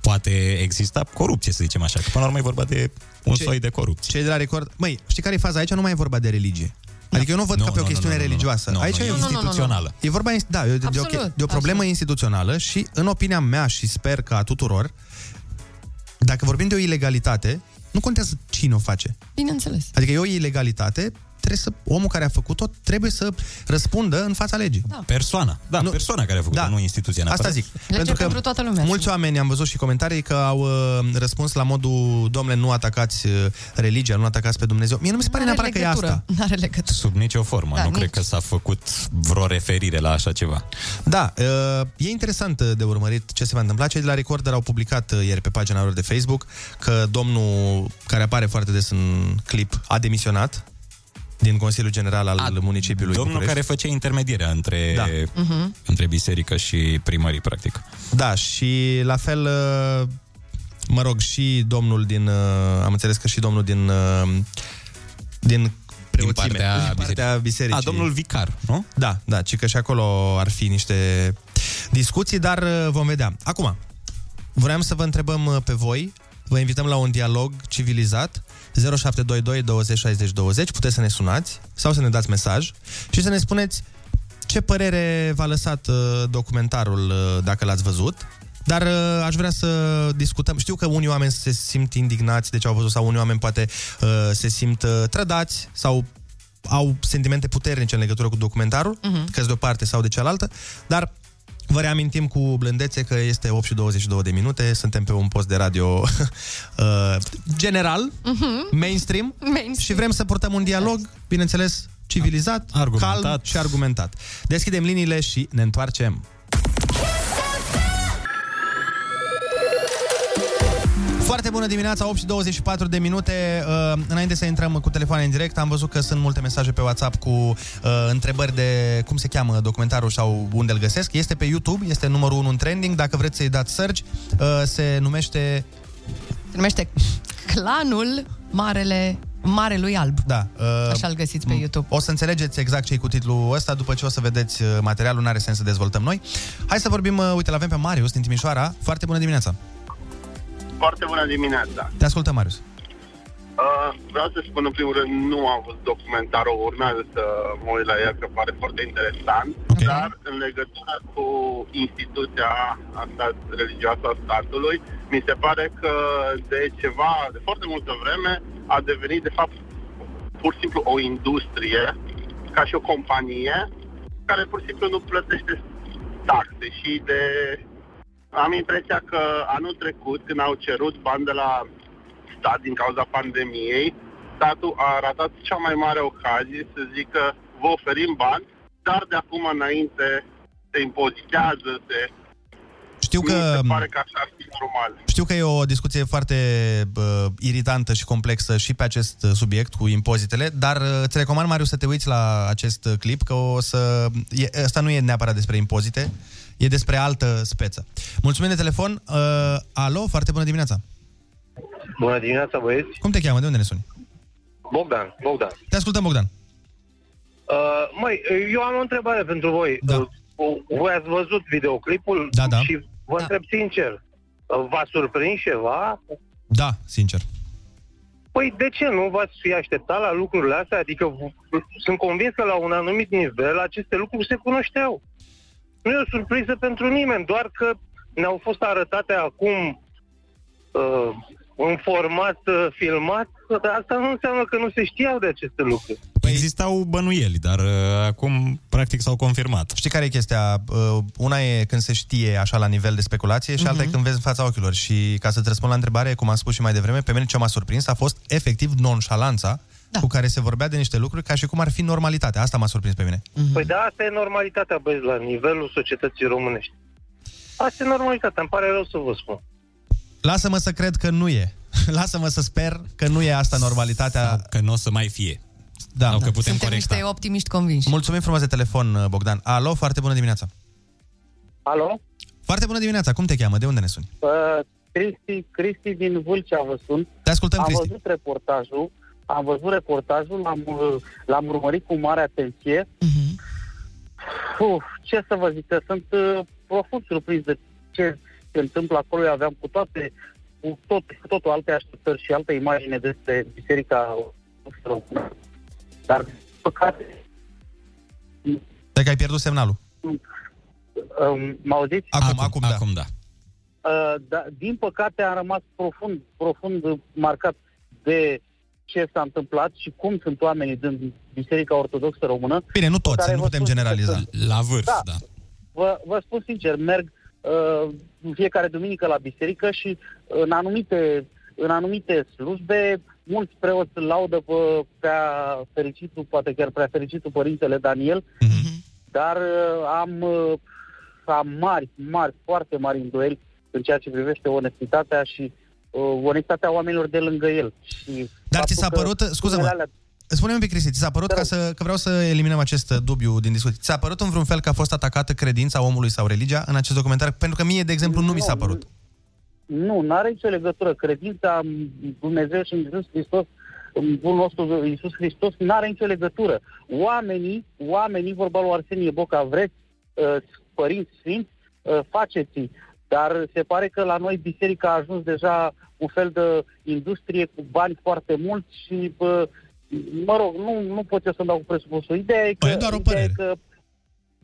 poate exista corupție, să zicem așa. Că până la urmă e vorba de un
Ce-
soi de corupție.
Cei de la record... Măi, știi care e faza aici? Nu mai e vorba de religie. Adică eu nu văd
Nu,
ca pe o
nu, nu,
chestiune
nu, nu, nu.
religioasă.
Nu,
aici
nu,
e
e
o-
instituțională.
E vorba da, de, de, de, o,
Absolut,
de o problemă
absolut.
instituțională și, în opinia mea și sper că a tuturor, dacă vorbim de o ilegalitate, nu contează cine o face.
Bineînțeles.
Adică e o ilegalitate, trebuie să, omul care a făcut-o trebuie să răspundă în fața legii.
Da.
Persoana. Da, nu, persoana care a făcut
Da.
nu instituția
Asta
neapărat.
zic.
Lege pentru toată lumea.
Mulți oameni am văzut și comentarii că au uh, răspuns la modul domnule, nu atacați uh, religia, nu atacați pe Dumnezeu. Mie nu mi se pare
N-are
neapărat că e
legătură.
asta.
N-are legătură.
Sub nicio formă.
Da,
nu
nici.
cred că s-a făcut vreo referire la așa ceva.
Da, uh, e interesant uh, de urmărit ce se va întâmpla. Cei de la Recorder au publicat uh, ieri pe pagina lor de Facebook că domnul care apare foarte des în clip a demisionat din Consiliul General al a, municipiului
Domnul
București.
care făcea intermedierea între,
Da.
Mhm.
între biserică și primării, practic.
Da, și la fel, uh, mă rog, și domnul din, uh, am înțeles că și domnul din, uh, din preoțime,
partea
din partea bisericii.
A, domnul vicar, nu?
Da, da, ci că și acolo ar fi niște discuții, dar uh, vom vedea. Acum, vreau să vă întrebăm uh, pe voi, vă invităm la un dialog civilizat 0722 20 60 20, puteți să ne sunați sau să ne dați mesaj și să ne spuneți ce părere v-a lăsat uh, documentarul uh, dacă l-ați văzut. Dar uh, aș vrea să discutăm. Știu că unii oameni se simt indignați de ce au văzut sau unii oameni poate uh, se simt uh, trădați sau au sentimente puternice în legătură cu documentarul,
Mhm.
uh-huh. că de o parte sau de cealaltă, dar vă reamintim cu blândețe că este 8 și 22 de minute, suntem pe un post de radio uh, general,
Mhm.
mainstream,
Mainstream.
și vrem să purtăm un dialog, bineînțeles, civilizat,
Argumentat.
calm și argumentat. Deschidem liniile și ne întoarcem. Foarte bună dimineața, 8 și 24 de minute. Uh, înainte să intrăm cu telefoane în direct, am văzut că sunt multe mesaje pe WhatsApp cu uh, întrebări de cum se cheamă documentarul sau unde îl găsesc. Este pe YouTube, este numărul 1 în trending. Dacă vreți să-i dați search, uh, se numește...
Se numește Clanul Marele Marelui Alb.
Da. Uh,
Așa îl găsiți pe YouTube.
O să înțelegeți exact ce e cu titlul ăsta după ce o să vedeți uh, materialul, n-are sens să dezvoltăm noi. Hai să vorbim, uh, uite, l-avem pe Marius din Timișoara. Foarte bună dimineața!
Foarte bună dimineața.
Te ascultăm, Marius.
Uh, vreau să spun în primul rând, nu am văzut documentarul, urmează să mă uit la el, că pare foarte interesant, okay. dar în legătură cu instituția asta religioasă a statului, mi se pare că de ceva, de foarte multă vreme, a devenit de fapt pur și simplu o industrie, ca și o companie, care pur și simplu nu plătește taxe și de am impresia că anul trecut, când au cerut bani de la stat din cauza pandemiei, statul a ratat cea mai mare ocazie să zică vă oferim bani, dar de acum înainte se impozitează, se...
Știu că...
Mi se pare că așa ar fi normal.
Știu că e o discuție foarte uh, iritantă și complexă și pe acest uh, subiect cu impozitele, dar uh, îți recomand, Marius, să te uiți la acest uh, clip, că o să... E, asta nu e neapărat despre impozite, e despre altă speță. Mulțumim de telefon. Uh, alo, foarte bună dimineața.
Bună dimineața, băieți.
Cum te cheamă? De unde ne suni?
Bogdan, Bogdan.
Te ascultăm, Bogdan.
Uh, măi, eu am o întrebare pentru voi.
Da.
Uh, voi ați văzut videoclipul
Da, da.
și vă da. întreb sincer, uh, v-a surprins ceva?
Da, sincer.
Păi de ce nu v-ați fi așteptat la lucrurile astea? Adică v- sunt convins că la un anumit nivel aceste lucruri se cunoșteau. Nu e o surpriză pentru nimeni, doar că ne-au fost arătate acum uh, în format uh, filmat, dar asta nu înseamnă că nu se știau de aceste lucruri.
Existau bănuieli, dar uh, acum practic s-au confirmat.
Știi care e chestia? Uh, Una e când se știe așa la nivel de speculație și alta e
Mhm.
când vezi în fața ochilor. Și ca să-ți răspund la întrebare, cum am spus și mai devreme, pe mine ce m-a surprins a fost efectiv nonșalanța da. cu care se vorbea de niște lucruri ca și cum ar fi normalitate. Asta m-a surprins pe mine.
Păi da, asta e normalitatea, băieți, la nivelul societății românești. Asta e normalitatea, îmi pare rău să vă spun.
Lasă-mă să cred că nu e. Lasă-mă să sper că nu e asta normalitatea. Sau
că nu o să mai fie.
Da.
Sau că putem
Suntem
corecta.
niște optimiști convinși.
Mulțumim frumos de telefon, Bogdan. Alo, foarte bună dimineața.
Alo?
Foarte bună dimineața. Cum te cheamă? De unde ne suni?
Uh, Cristi, Cristi din Vâlcea vă sun.
Te ascultăm,
am
Cristi.
văzut reportajul, am văzut reportajul, l-am, uh, l-am urmărit cu mare atenție.
Mhm.
Uf, ce să vă zic, că sunt uh, profund surprins de ce se întâmplă acolo. Eu aveam cu toate, cu tot, cu totul alte așteptări și alte imagine despre Biserica Română. Dar, din păcate,
Stai că ai pierdut semnalul.
um, mă auziți?
Acum, acum, da.
Acum, da.
Uh, da, din păcate am rămas profund, profund marcat de ce s-a întâmplat și cum sunt oamenii din Biserica Ortodoxă Română.
Bine, nu toți,
care
nu
vă
putem
spun
generaliza.
sincer,
La vârf,
Da.
da.
Vă, vă spun sincer, merg uh, în fiecare duminică la biserică și în anumite, în anumite slujbe mulți preoți îl laudă pe prea fericitul, poate chiar prea fericitul Părintele Daniel, dar uh, am, uh, am mari, mari, foarte mari îndoieli în ceea ce privește onestitatea și uh, onestitatea oamenilor de lângă el. Și
Dar ți s-a
faptul că
părut, scuză-mă,
unele alea-
spune-mi un pic, Cristi, ți s-a părut, ca să, că vreau să eliminăm acest uh, dubiu din discuție, ți s-a părut în vreun fel că a fost atacată credința omului sau religia în acest documentar? Pentru că mie, de exemplu, nu, mi s-a părut.
Nu, nu are nicio legătură. Credința în Dumnezeu și în Iisus Hristos, în bunul nostru Iisus Hristos, nu are nicio legătură. Oamenii, oamenii, vorba lui Arsenie Boca, vreți uh, părinți sfinți, uh, faceți dar se pare că la noi biserica a ajuns deja un fel de industrie cu bani foarte mulți și, uh, mă rog, nu, nu pot eu să-mi dau cu presupusul. Ideea e că...
Păi e doar o
ideea e
părere.
că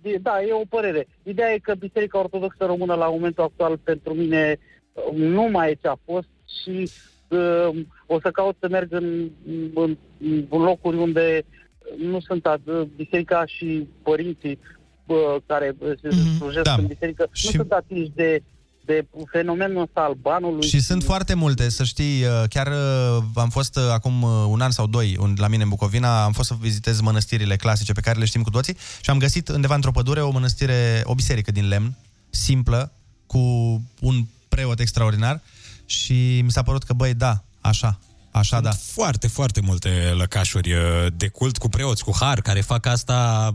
E- Da, e o părere. Ideea e că Biserica Ortodoxă Română la momentul actual pentru mine uh, nu mai e ce a fost și uh, o să caut să merg în, în, în locuri unde nu sunt ad- biserica și părinții uh, care uh, se slujesc
da.
în biserică, nu sunt atinși de, de fenomenul ăsta al banului.
Și sunt foarte multe, să știi, uh, chiar uh, am fost uh, acum uh, un an sau doi un- la mine în Bucovina, am fost să vizitez mănăstirile clasice pe care le știm cu toții și am găsit undeva într-o pădure o mănăstire, o biserică din lemn, simplă, cu un preot extraordinar și mi s-a părut că, băi, da, așa, așa,
Sunt
da.
foarte, foarte multe lăcașuri uh, de cult cu preoți, cu har, care fac asta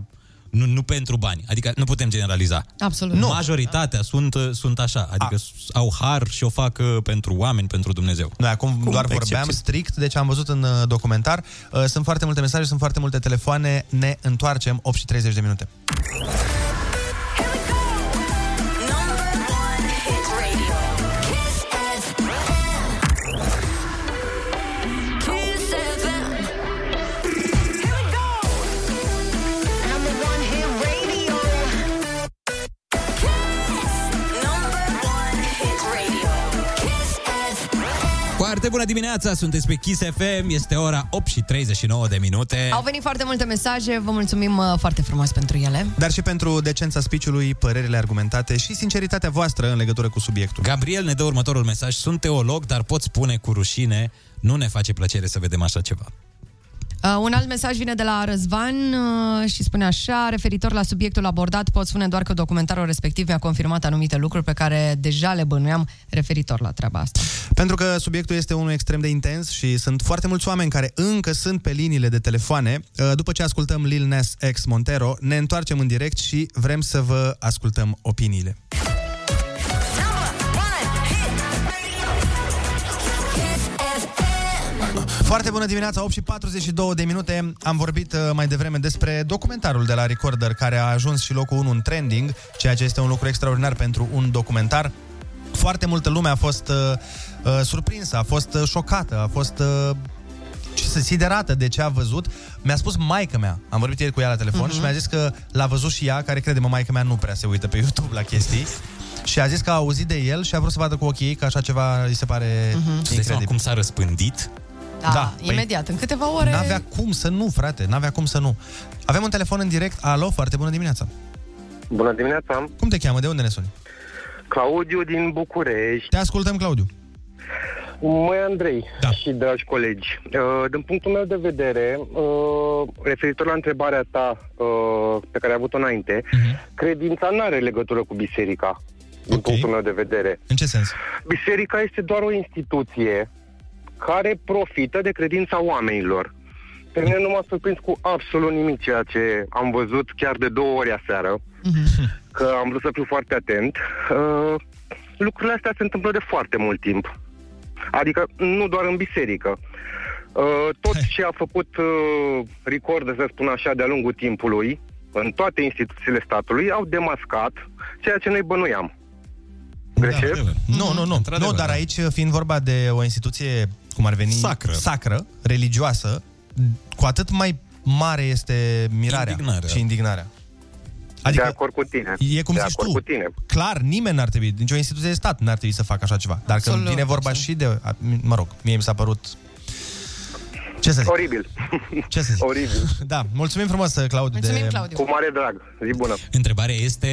nu, nu pentru bani. Adică nu putem generaliza.
Absolut.
Nu. Majoritatea sunt, uh, sunt așa. Adică s- au har și o fac uh, pentru oameni, pentru Dumnezeu.
Noi acum
Cu
doar
excepții.
vorbeam strict, deci am văzut în uh, documentar. Uh, Sunt foarte multe mesaje, sunt foarte multe telefoane. Ne întoarcem 8 și 30 de minute.
Foarte bună dimineața, sunteți pe Kiss FM, este ora 8 și 39 de minute.
Au venit foarte multe mesaje, vă mulțumim uh, foarte frumos pentru ele.
Dar și pentru decența speech-ului, părerile argumentate și sinceritatea voastră în legătură cu subiectul.
Gabriel ne dă următorul mesaj. Sunt teolog, dar pot spune cu rușine, nu ne face plăcere să vedem așa ceva.
Uh, un alt mesaj vine de la Răzvan uh, și spune așa, referitor la subiectul abordat, pot spune doar că documentarul respectiv mi-a confirmat anumite lucruri pe care deja le bănuiam referitor la treaba asta.
Pentru că subiectul este unul extrem de intens și sunt foarte mulți oameni care încă sunt pe liniile de telefoane. Uh, După ce ascultăm Lil Nas X Montero, ne întoarcem în direct și vrem să vă ascultăm opiniile. Foarte bună dimineața, 8 și 42 de minute. Am vorbit uh, mai devreme despre documentarul de la Recorder care a ajuns și locul 1 în trending, ceea ce este un lucru extraordinar pentru un documentar. Foarte multă lume a fost uh, uh, surprinsă, a fost uh, șocată, a fost uh, ce să siderată de ce a văzut. Mi-a spus maica mea, am vorbit ieri cu ea la telefon
Mhm.
și mi-a zis că l-a văzut și ea, care crede-mă, maica mea nu prea se uită pe YouTube la chestii. Și a zis că a auzit de el și a vrut să vadă cu ochii ei că așa ceva îi se pare
Mhm. Îți dai seama
incredibil.
cum s-a răspândit?
Da, da imediat, în câteva ore...
N-avea cum să nu, frate, n-avea cum să nu. Avem un telefon în direct. Alo, foarte bună dimineața.
Bună dimineața!
Cum te cheamă? De unde ne suni?
Claudiu din București.
Te ascultăm, Claudiu.
Măi, Andrei da. și dragi colegi, uh, din punctul meu de vedere, uh, referitor la întrebarea ta uh, pe care ai avut-o înainte, uh-huh. credința nu are legătură cu biserica, din punctul meu de vedere.
În ce sens?
Biserica este doar o instituție care profită de credința oamenilor. Pe mine nu m-a surprins cu absolut nimic ceea ce am văzut chiar de două ori aseară, că am vrut să fiu foarte atent. Uh, lucrurile astea se întâmplă de foarte mult timp. Adică nu doar în biserică. Uh, tot ce a făcut uh, Record, să spun așa, de-a lungul timpului, în toate instituțiile statului, au demascat ceea ce noi bănuiam. Greșesc?
Nu, nu, nu. Nu, dar aici, fiind vorba de o instituție, cum ar veni,
Sacră.
sacră religioasă, cu atât mai mare este mirarea
Indignarea.
și indignarea.
Adică de acord cu tine.
E cum
de
zici
acord
tu.
cu tine.
Clar, nimeni n-ar trebui, nicio instituție de stat n-ar trebui să facă așa ceva. Dar când
Absolut,
vine vorba și de, a- mă rog, mie mi s-a părut ce să zic?
Oribil.
Ce să zic?
Oribil.
Da, mulțumim frumos, Claudiu.
Mulțumim,
de...
Claudiu.
Cu mare drag. Zi bună.
Întrebarea este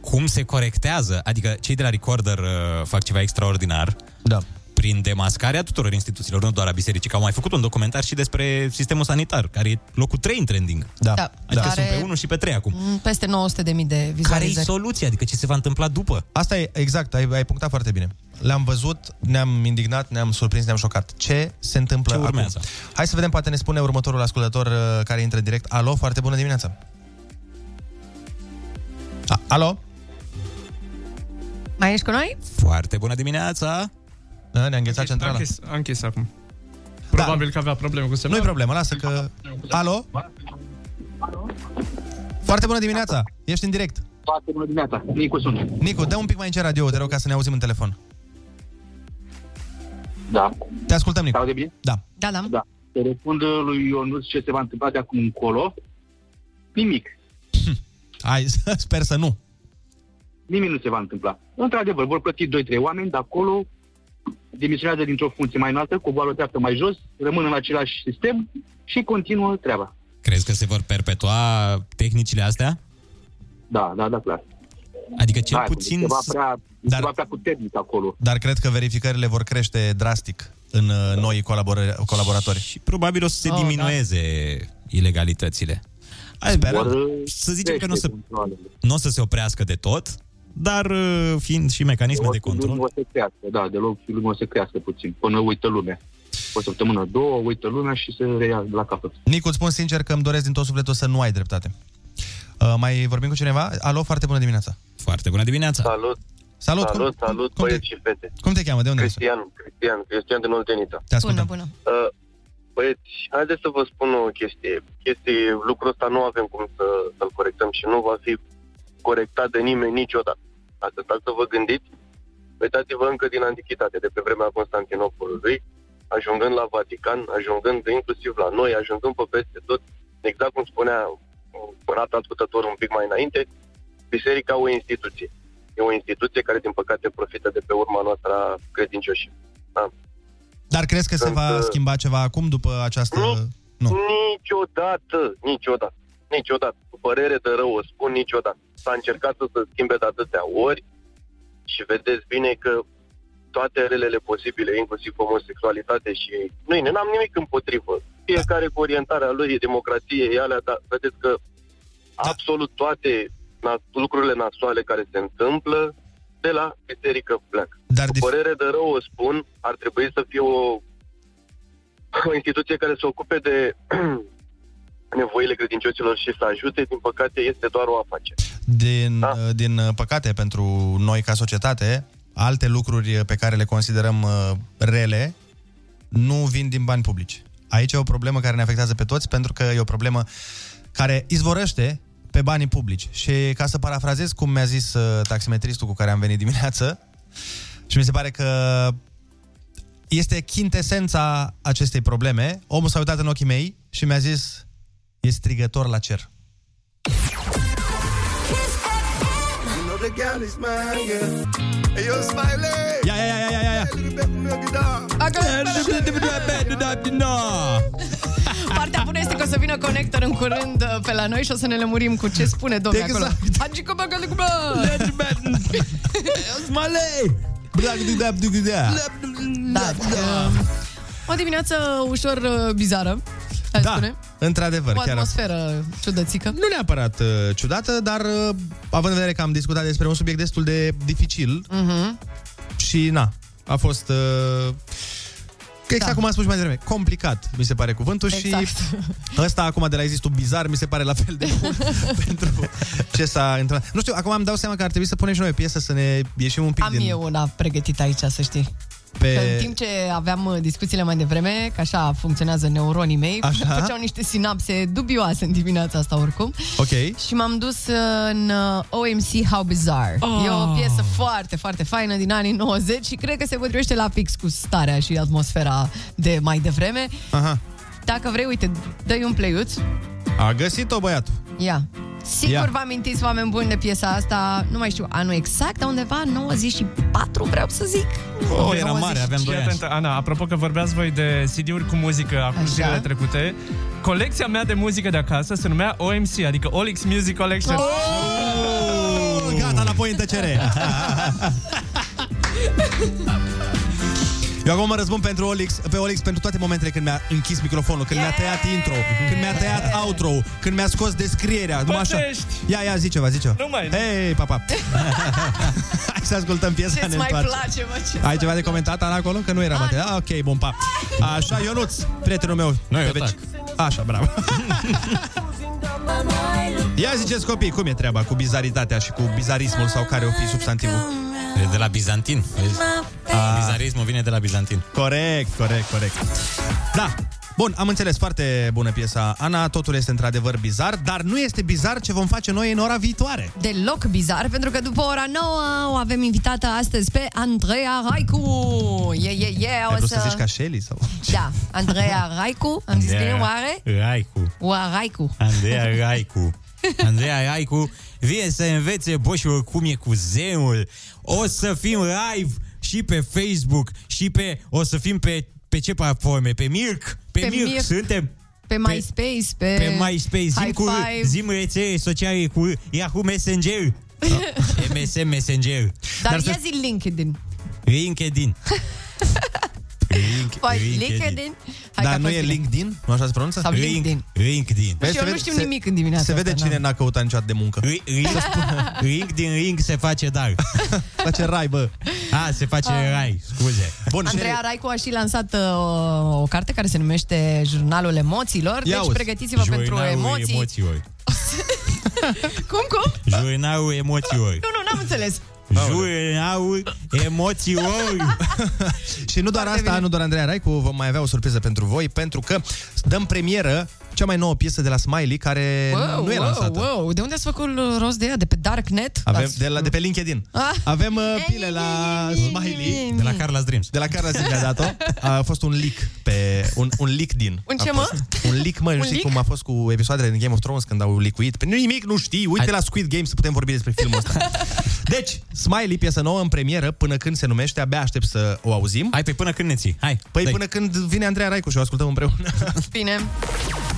cum se corectează, adică cei de la Recorder uh, fac ceva extraordinar.
Da.
Prin demascarea tuturor instituțiilor, nu doar a bisericii, că au mai făcut un documentar și despre sistemul sanitar, care e locul 3 în trending.
Da.
Da.
Adică
Are-
sunt pe 1 și pe 3 acum.
Mm, Peste 900.000 de
Care e
vizualizări.
soluția? Adică ce se va întâmpla după?
Asta e, exact, ai, ai punctat foarte bine. Le-am văzut, ne-am indignat, ne-am surprins, ne-am șocat. Ce se întâmplă
Ce urmează?
acum? Hai să vedem, poate ne spune următorul ascultător uh, care intră în direct. Alo, foarte bună dimineața. A, alo?
Mai ești cu noi?
Foarte bună dimineața!
Da, ne-a înghețat
A
centrala.
închis, a închis acum. Probabil că avea probleme cu semnul.
Nu-i problemă, lasă că... Alo? Foarte bună dimineața! Ești în direct.
Foarte bună dimineața. Nicu sunt.
Nicu, dă un pic mai încet radio, te rog, ca să ne auzim în telefon.
Da.
Te ascultăm, Nicu.
Aude bine?
Da.
Da, da.
Da. Să răspund lui Ionuț ce se va întâmpla de acum încolo. Nimic.
Hai, sper să nu.
Nimic nu se va întâmpla. Într-adevăr, vor plăti 2-3 oameni de acolo, demisionează dintr-o funcție mai înaltă, coboară o treaptă mai jos, rămân în același sistem și continuă treaba.
Crezi că se vor perpetua tehnicile astea?
Da, da, da, clar.
Adică cel
da,
puțin...
E ceva prea, Dar... ceva prea puternic acolo.
Dar cred că verificările vor crește drastic în uh, noi colabora- colaboratori.
Și probabil o să se
Oh,
diminueze ilegalitățile. Hai,
Sperăm.
vor, să zicem că nu o să, nu o să se oprească de tot, dar uh, fiind și mecanisme de control.
O să crească, da, deloc și lumea o să crească puțin, până uită lumea. O săptămână, două, uită lumea și se reia de la capăt.
Nicu, îți spun sincer că îmi doresc din tot sufletul să nu ai dreptate. Uh, mai vorbim cu cineva? Alo, foarte bună dimineața.
Foarte bună dimineața.
Salut.
Salut,
Salut,
cum-
salut, băieți și fete.
Cum te cheamă? De unde
Cristian, Cristian, Cristian din Oltenița.
Te ascultăm.
bună.
Uh, băieți, haideți să vă spun o chestie. chestie lucrul ăsta nu avem cum să, să-l corectăm și nu va fi corectat de nimeni niciodată. Dacă stați să vă gândiți, uitați-vă încă din antichitate, de pe vremea Constantinopolului, ajungând la Vatican, ajungând inclusiv la noi, ajungând pe peste tot, exact cum spunea un rat ascultător un pic mai înainte, biserica o instituție. E o instituție care, din păcate, profită de pe urma noastră a credincioșii. Da?
Dar crezi că se
Sunt,
va
uh,
schimba ceva acum după această... Nu.
Niciodată, niciodată, niciodată. Cu părere de rău o spun niciodată. S-a încercat să se schimbe de atâtea ori și vedeți bine că toate relele posibile, inclusiv homosexualitate și... Nu, n-am nimic împotrivă. Fiecare cu orientarea lui, democrație, e alea, dar vedeți că absolut toate na- lucrurile nasoale care se întâmplă de la biserică pleacă.
Dar
cu părere de rău o spun, ar trebui să fie o, o instituție care se ocupe de nevoile credincioșilor și să ajute, din păcate, este doar o afacere.
Din, da. din uh, păcate pentru noi ca societate, alte lucruri pe care le considerăm uh, rele nu vin din bani publici. Aici e o problemă care ne afectează pe toți pentru că e o problemă care izvorăște pe banii publici. Și ca să parafrazez cum mi-a zis uh, taximetristul cu care am venit dimineață, și mi se pare că este chintesența acestei probleme. Omul s-a uitat în ochii mei și mi-a zis e strigător la cer.
the gal is mine, yeah. Hey, yo, Smiley.
Ia, ia, ia, ia, ia, ia.
O să vină conector în curând uh, pe la noi și o să ne lămurim cu ce spune domnul
Exact.
acolo. Hagică băgăle cu bă! Da. uh, O dimineață ușor uh, bizară, hai
Da,
spune.
într-adevăr,
O
chiar
atmosferă ciudățică.
Nu neapărat uh, ciudată, dar uh, având în vedere că am discutat despre un subiect destul de dificil
Mhm.
și na, a fost uh, exact
Da.
cum am spus și mai devreme, complicat, mi se pare cuvântul
Exact.
și ăsta acum de la existul bizar mi se pare la fel de bun pentru ce s-a întâmplat. Nu știu, acum îmi dau seama că ar trebui să punem și noi o piesă să ne ieșim un pic
Am
din
eu una pregătită aici, să știi.
Pe...
Că în timp ce aveam uh, discuțiile mai devreme, că așa funcționează neuronii mei,
Așa.
făceau niște sinapse dubioase în dimineața asta oricum.
Ok.
Și m-am dus uh, în uh, OMC How Bizarre.
Oh.
E o piesă foarte, foarte faină din anii 90 și cred că se potrivește la fix cu starea și atmosfera de mai devreme.
Aha.
Dacă vrei, uite, dă-i un play
A găsit-o băiatul.
Ia. Sigur
Ia.
vă amintiți, oameni buni, de piesa asta, nu mai știu anul exact, dar undeva 94, vreau să zic.
Oh,
era mare, aveam doi
Fii
ani.
atentă, Ana, apropo că vorbeați voi de CD-uri cu muzică acum
Așa.
zilele trecute, colecția mea de muzică de acasă se numea OMC, adică Olix Music Collection.
Oh, gata, înapoi în tăcere. Eu acum mă răzbun pentru Olix, pe Olix pentru toate momentele când mi-a închis microfonul, când mi-a tăiat intro, când mi-a tăiat outro, când mi-a scos descrierea. Numai așa.
Pățești!
Ia, ia, zi ceva, zi ceva.
Nu mai, nu.
Hei, papa. Hai să ascultăm piesa,
Ce-ți
ne
mai
întoarcem.
place, mă? Ce
Ai ceva de comentat, Ana, acolo? Că nu era materie. Ah, ok, bun, pa. Așa, Ionuț, prietenul meu.
Nu, eu
Pe veci.
tac.
Așa, bravo. Ia ziceți copii, cum e treaba cu bizaritatea și cu bizarismul sau care o fi substantivul?
E de la bizantin. Vezi? Bizarismul vine de la bizantin.
Corect, corect, corect. Da, Bun, am înțeles, foarte bună piesa Ana, totul este într-adevăr bizar, dar nu este bizar ce vom face noi în ora viitoare.
Deloc bizar, pentru că după ora 9 o avem invitată astăzi pe Andreea Raicu. Yeah, yeah, yeah,
Ai
o
vrut
să...
să zici ca Shelly? Sau?
Da, Andreea Raicu. Am zis bine, oare?
Raicu.
Oa Raicu.
Andreea Raicu. Andreea Raicu vine să învețe boșul cum e cu zeul. O să fim live și pe Facebook și pe... O să fim pe, pe ce platforme? Pe Mirc? Pe,
Pe
Mirc,
Mirc.
suntem
Pe MySpace, pe...
pe MySpace. Zim,
High
cu,
five.
zim rețele sociale cu Yahoo Messenger. MSN Messenger.
Dar,
Dar
ia
să-
zi LinkedIn.
LinkedIn. Link,
Păi, LinkedIn. Hai
Dar
că a
nu
fost
e
bine.
LinkedIn? Nu așa se pronunță?
Sau LinkedIn.
LinkedIn.
Vezi,
Și
se
eu nu
vede-
știu
se-
nimic în dimineața
Se vede
asta,
cine
na.
n-a căutat niciodată de muncă.
Ri- ri- Ring din ring se face dar.
Face rai, bă.
A, se face
Ah.
rai, scuze.
Bun,
Andreea Raicu a și lansat uh, o carte care se numește Jurnalul Emoțiilor.
Ia
deci
auzi.
pregătiți-vă pentru
Jurnalul
emoții.
emoțiilor.
Cum, cum?
Jurnalul emoțiilor.
Nu, nu, n-am înțeles.
Jurnalul emoțiilor.
Și nu doar
Foarte
asta,
bine.
nu doar Andreea Raicu, vom mai avea o surpriză pentru voi, pentru că dăm premieră cea mai nouă piesă de la Smiley, care
Wow,
nu e
wow,
lansată.
wow. De unde ați făcut rost de ea? De pe Darknet?
Avem
Ați-
de, la, de pe LinkedIn.
Ah.
Avem uh, pile la Smiley.
De la Carla's Dreams.
De la Carla Zilli a dat-o. A fost un leak pe... Un, un leak din.
Un
a
ce, mă?
fost. Un leak, mă,
Un
nu știi
leak?
cum a fost cu episoadele din Game of Thrones când au licuit. Pe nimic nu știi. Uite
Hai.
la Squid Game să putem vorbi despre filmul ăsta. Deci, Smiley, piesă nouă în premieră, până când se numește, abia aștept să o auzim.
Hai, pe până când ne ții. Hai,
Păi
dai.
până când vine Andreea Raicu și o ascultăm împreună.
Bine.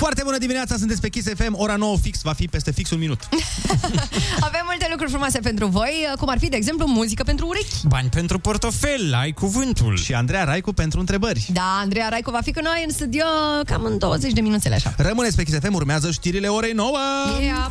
Foarte bună dimineața, sunteți pe Kiss FM, ora 9 fix, va fi peste fix un minut.
Avem multe lucruri frumoase pentru voi, cum ar fi, de exemplu, muzică pentru urechi.
Bani pentru portofel, ai cuvântul.
Și Andreea Raicu pentru întrebări.
Da, Andreea Raicu va fi cu noi în studio cam în 20 de minuțele așa.
Rămâneți pe Kiss FM, urmează știrile orei 9.
Yeah.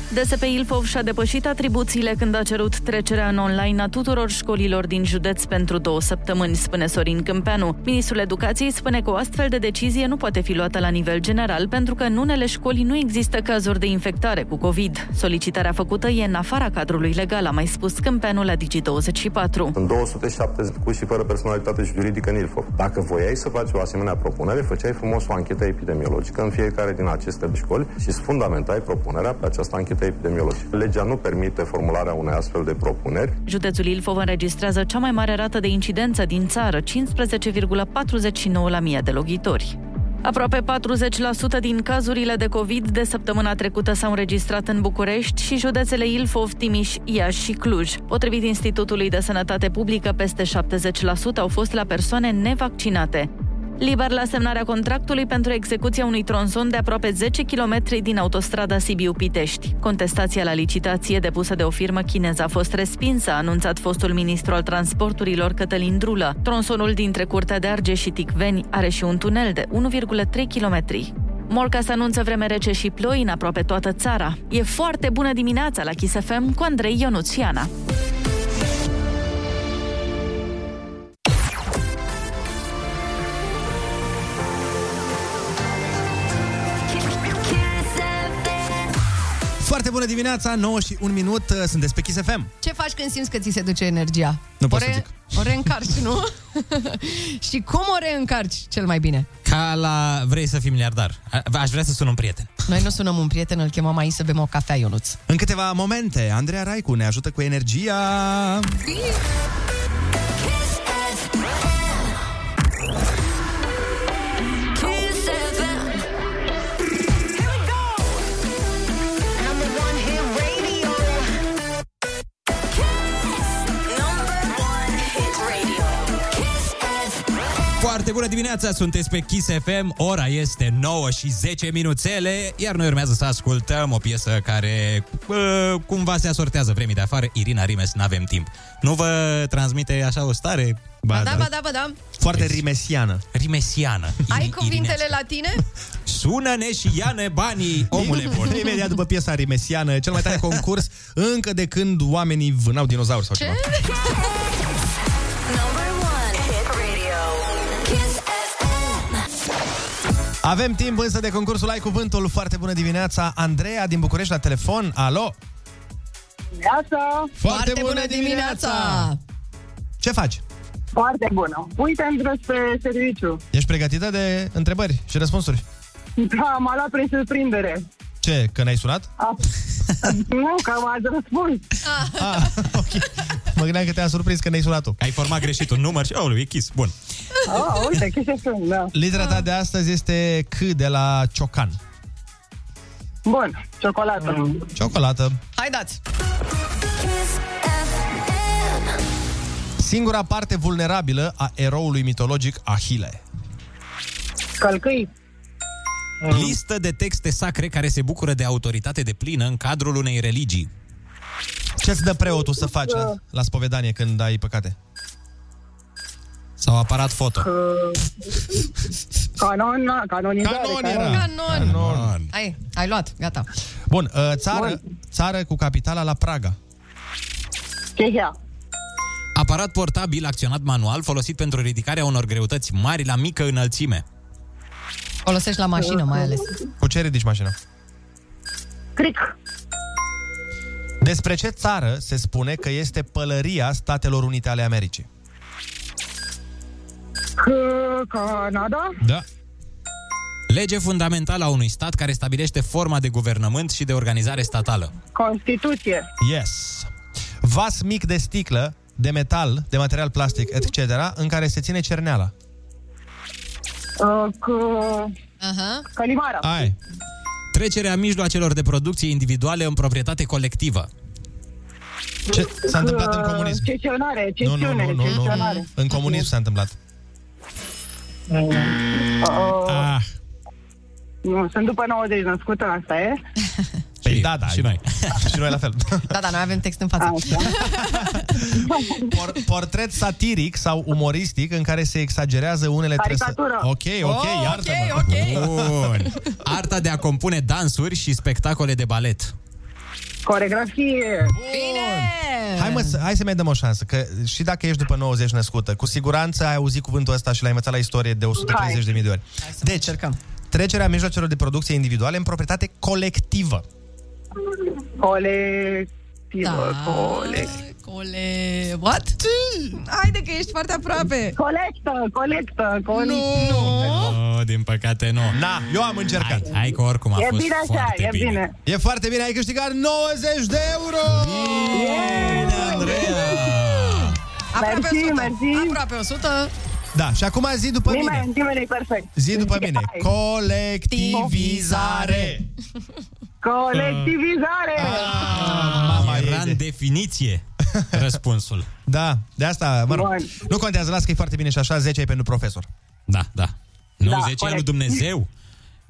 DSP Ilfov și-a depășit atribuțiile când a cerut trecerea în online a tuturor școlilor din județ pentru două săptămâni, spune Sorin Câmpeanu. Ministrul Educației spune că o astfel de decizie nu poate fi luată la nivel general pentru că în unele școli nu există cazuri de infectare cu COVID. Solicitarea făcută e în afara cadrului legal, a mai spus Câmpeanu la Digi24.
Sunt 270 cu și fără personalitate juridică în Ilfov. Dacă voiai să faci o asemenea propunere, făceai frumos o anchetă epidemiologică în fiecare din aceste școli și îți fundamentai propunerea pe această anchetă epidemiologică. Legea nu permite formularea unei astfel de propuneri.
Județul Ilfov înregistrează cea mai mare rată de incidență din țară, 15,49 la mie de locuitori. Aproape 40% din cazurile de COVID de săptămâna trecută s-au înregistrat în București și județele Ilfov, Timiș, Iași și Cluj. Potrivit Institutului de Sănătate Publică, peste 70% au fost la persoane nevaccinate. Liber la semnarea contractului pentru execuția unui tronson de aproape 10 km din autostrada Sibiu-Pitești. Contestația la licitație depusă de o firmă chineză a fost respinsă, a anunțat fostul ministru al transporturilor Cătălin Drulă. Tronsonul dintre Curtea de Argeș și Ticveni are și un tunel de 1,3 km. Morca se anunță vreme rece și ploi în aproape toată țara. E foarte bună dimineața la Kiss FM cu Andrei Ionuțiana.
Bună dimineața, 9 și 1 minut, uh, sunteți pe Kiss FM.
Ce faci când simți că ți se duce energia?
Nu pot
o
să zic.
O reîncarci, nu? și cum o reîncarci cel mai bine?
Ca la vrei să fii miliardar. A- Aș vrea să sun un prieten.
Noi nu sunăm un prieten, îl chemăm aici să bem o cafea, Ionuț.
În câteva momente, Andreea Raicu ne ajută cu energia.
Kiss
Foarte bună dimineața, sunteți pe Kiss FM, ora este 9 și 10 minuțele, iar noi urmează să ascultăm o piesă care bă, cumva se asortează vremii de afară, Irina Rimes, n-avem timp. Nu vă transmite așa o stare?
Ba da, ba da, ba da.
Foarte rimesiană.
Rimesiană.
Ai
Iri-
cuvintele la tine?
Sună-ne și ia-ne banii, omule bun.
Imediat după piesa rimesiană, cel mai tare concurs, încă de când oamenii vânau dinozauri sau ceva. Avem timp însă de concursul Ai Cuvântul. Foarte bună dimineața, Andreea din București la telefon. Alo?
Neața!
Foarte bună dimineața! Ce faci?
Foarte bună. Uite, am tras pe serviciu.
Ești pregătită de întrebări și răspunsuri?
Da, m-a luat prin surprindere.
Ce, că n-ai sunat?
A, nu, că m-ați răspuns.
Ah, ok. Mă gândeam că te-a surprins că ne-ai sunat tu.
Ai format greșit un număr și, aoleu, e chis. Bun.
Ah, uite, ce sunt, da.
Litera ta de astăzi este C de la Ciocan.
Bun, ciocolată.
Ciocolată.
Hai dați!
Singura parte vulnerabilă a eroului mitologic Ahile.
Călcâi.
Listă de texte sacre care se bucură de autoritate de plină în cadrul unei religii.
Ce-ți dă preotul să faci la, la spovedanie când ai păcate?
Sau aparat foto.
Canon, canonizare.
Canon
canon.
era.
Canon.
Canon.
Ai, ai luat, gata.
Bun, uh, țară, țară cu capitala la Praga.
Chehia.
Aparat portabil acționat manual folosit pentru ridicarea unor greutăți mari la mică înălțime.
Folosești la mașină mai ales.
Cu ce ridici mașina?
Cric.
Despre ce țară se spune că este pălăria Statelor Unite ale Americii?
C- Canada.
Da.
Lege fundamentală a unui stat care stabilește forma de guvernământ și de organizare statală.
Constituție.
Yes. Vas mic de sticlă, de metal, de material plastic, etc., în care se ține cerneala.
Uh, c-
uh-huh.
Calimara.
Ai.
Trecerea mijloacelor de producție individuale în proprietate colectivă.
Ce s-a întâmplat în comunism?
Cesionare,
Nu, nu,
cesiune,
nu, nu, nu.
cesionare.
În comunism s-a întâmplat.
Uh,
Ah.
nu, sunt după 90 născută, asta e.
Păi da, da.
Și noi.
și noi la fel.
Da, da, noi avem text în față.
Por- portret satiric sau umoristic în care se exagerează unele trăsături.
Caricatură.
Ok, ok,
Oh,
iartă-mă.
ok, ok.
Bun. Arta de a compune dansuri și spectacole de balet.
Coregrafie.
Bine!
Hai, mă, să, hai să mai dăm o șansă, că și dacă ești după 90 născută, cu siguranță ai auzit cuvântul ăsta și l-ai învățat la istorie de 130.000 de ori. Deci, trecerea mijloacelor de producție individuale în proprietate colectivă.
Colectivă,
Da.
colect.
Cole... What? Haide că ești foarte aproape.
Colectă, colectă, colectă.
Nu.
Oh, din păcate nu.
Na, eu am încercat.
Hai, hai că oricum a
E
fost
bine așa,
foarte
e
bine.
bine.
E foarte bine, ai câștigat 90 de euro!
Bine, Andreea!
Aproape
Mersi,
100.
mersi.
Aproape 100.
Da, și acum zi după mine.
Nimeni, nimeni e perfect.
Zi după
Hai.
mine. Colectivizare.
Colectivizare.
Mama
Era în definiție răspunsul.
Da, de asta, mă rog,
Bun.
nu contează, las că e foarte bine și așa, 10 e pentru profesor.
Da, da. Nu,
Da,
10 ani lui
corect.
Dumnezeu.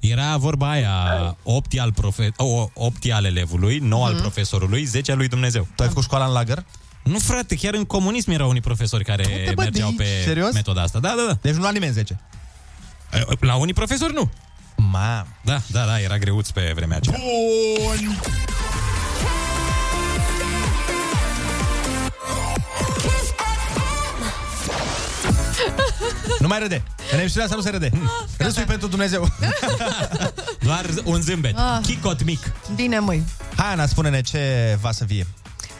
Era vorba aia, 8 e al, profe- o, 8 e al elevului, 9 al profesorului, 10 al lui Dumnezeu.
Tu ai făcut școala în lagăr?
Nu, frate, chiar în comunism erau unii profesori care
Uite, bă,
mergeau
de
pe
aici, serios?
metoda asta. Da, da, da.
Deci nu la nimeni 10.
La unii profesori nu.
Ma.
Da, da, da, era greuț pe vremea aceea.
Bun. Nu mai râde. În emisiunea asta nu se râde. Râsul e pentru Dumnezeu.
Doar un zâmbet.
Ah.
Chicot mic.
Bine, măi.
Hai, Ana, spune-ne ce va să fie.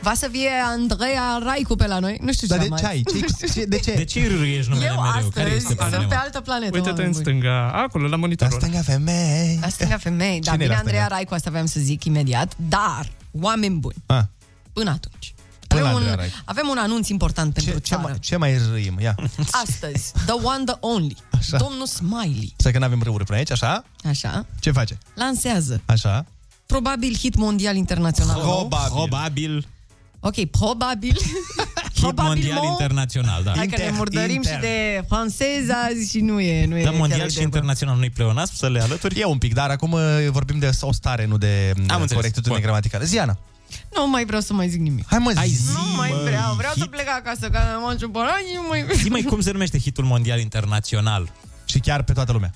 Va să fie Andreea Raicu pe la noi. Nu știu ce
Dar de
am
ce
mai-
ai? Ce, ce, de ce?
De ce râiești numele
Eu
mereu? Care
astăzi
este
sunt pe
problema?
altă planetă.
Uite-te
oameni
în
buni.
stânga, acolo, la
La
monitorul.
stânga femei.
La stânga femei. Da,
Cine
bine,
era
Andreea
stânga?
Raicu, asta aveam să zic imediat. Dar, oameni buni,
Ah,
până atunci.
Până
avem,
Andreea
un,
Raicu.
avem un anunț important pentru
ce, ce,
țară.
mai, ce mai râim? Ia.
Astăzi, the one, the only,
Așa.
domnul Smiley,
Să că n-avem râuri până aici, așa?
așa,
Ce face?
lansează
Așa?
probabil hit mondial internațional. nou.
Probabil.
Probabil
Ok, probabil.
hit mondial
mo-
internațional, da.
Hai că ne
Inter-
murdărim
intern.
și de franceză azi și nu e, nu e
Da,
chiar
mondial
o
și
idee
internațional nu-i pleonasm să le alături?
E un pic, dar acum uh, vorbim de o stare, nu de
Am
Am
înțeles.
corectitudine
Bun.
gramaticală. Ziana.
bună. Nu mai vreau să mai zic nimic.
Hai mă,
Hai
zi.
zi,
Nu mai
mă,
vreau, vreau să
hit.
plec acasă, că am supărat și nu mai
Zi mai cum se numește hitul mondial internațional?
Și chiar pe toată lumea.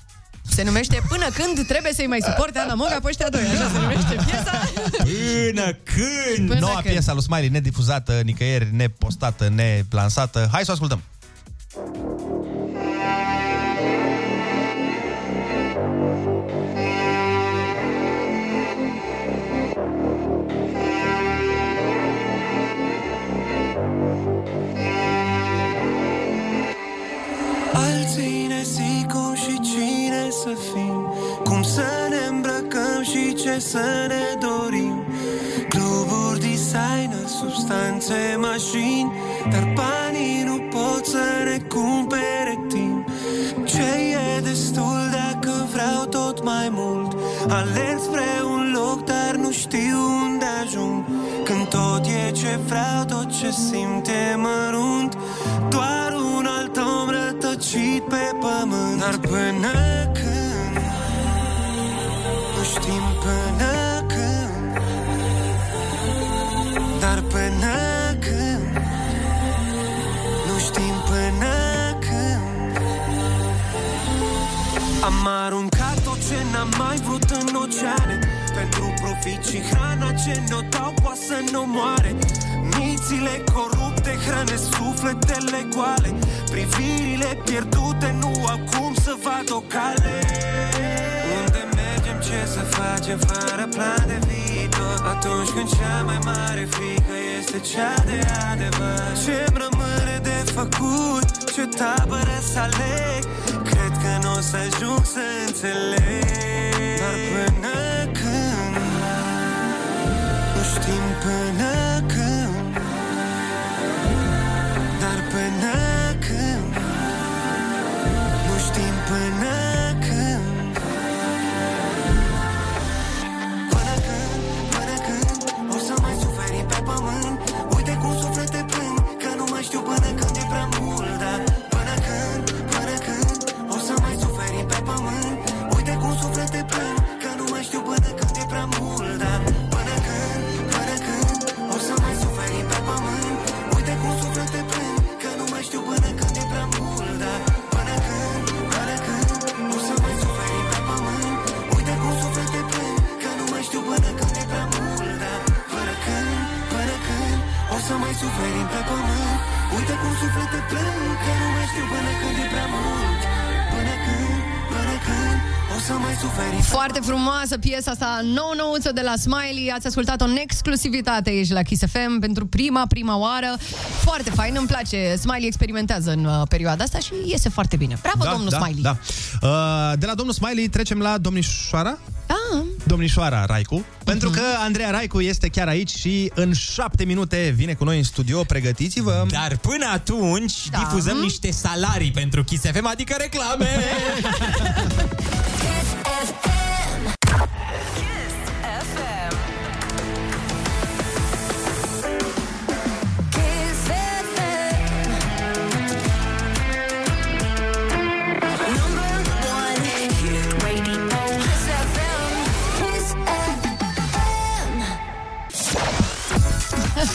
Se numește Până când trebuie să-i mai suporte Ana Moga pe ăștia doi. Așa se numește piesa.
Până când?
Până
Noua
când.
piesă a lui Smiley, nedifuzată, nicăieri, nepostată, neplansată. Hai să o ascultăm.
Să fim? Cum să ne îmbrăcăm și ce să ne dorim? Cluburi, designer, substanțe, mașini Dar banii nu pot să ne cumpere timp. Ce e destul dacă vreau tot mai mult? Alerg spre un loc, dar nu știu unde ajung. Când tot e ce vreau, tot ce simt e mărunt. Doar un alt om rătăcit pe pământ. Dar până când n-am mai vrut în oceane. Pentru profit și hrana ce ne-o dau poate să ne moare. Mințile corupte hrănesc sufletele goale. Privirile pierdute nu au cum să vadă o cale. Unde mergem, ce să facem fără plan de viitor? Atunci când cea mai mare frică este cea de adevăr. Ce-mi rămâne de făcut, ce tabără să aleg? Cred că nu o să ajung să înțeleg Dar suflete plâng Că nu mai știu până când e prea mult Până când, până când O să mai suferi
Foarte frumoasă piesa asta, nou nouță de la Smiley. Ați ascultat-o în exclusivitate aici la Kiss FM pentru prima, prima oară. Foarte fain, îmi place. Smiley experimentează în uh, perioada asta și iese foarte bine. Bravo, domnul
da,
Smiley.
Da. Uh, de la domnul Smiley trecem la domnișoara?
Da.
Domnișoara Raicu. Pentru că Andreea Raicu este chiar aici și în șapte minute vine cu noi în studio. Pregătiți-vă!
Dar până atunci da. difuzăm niște salarii pentru Kiss FM, adică reclame!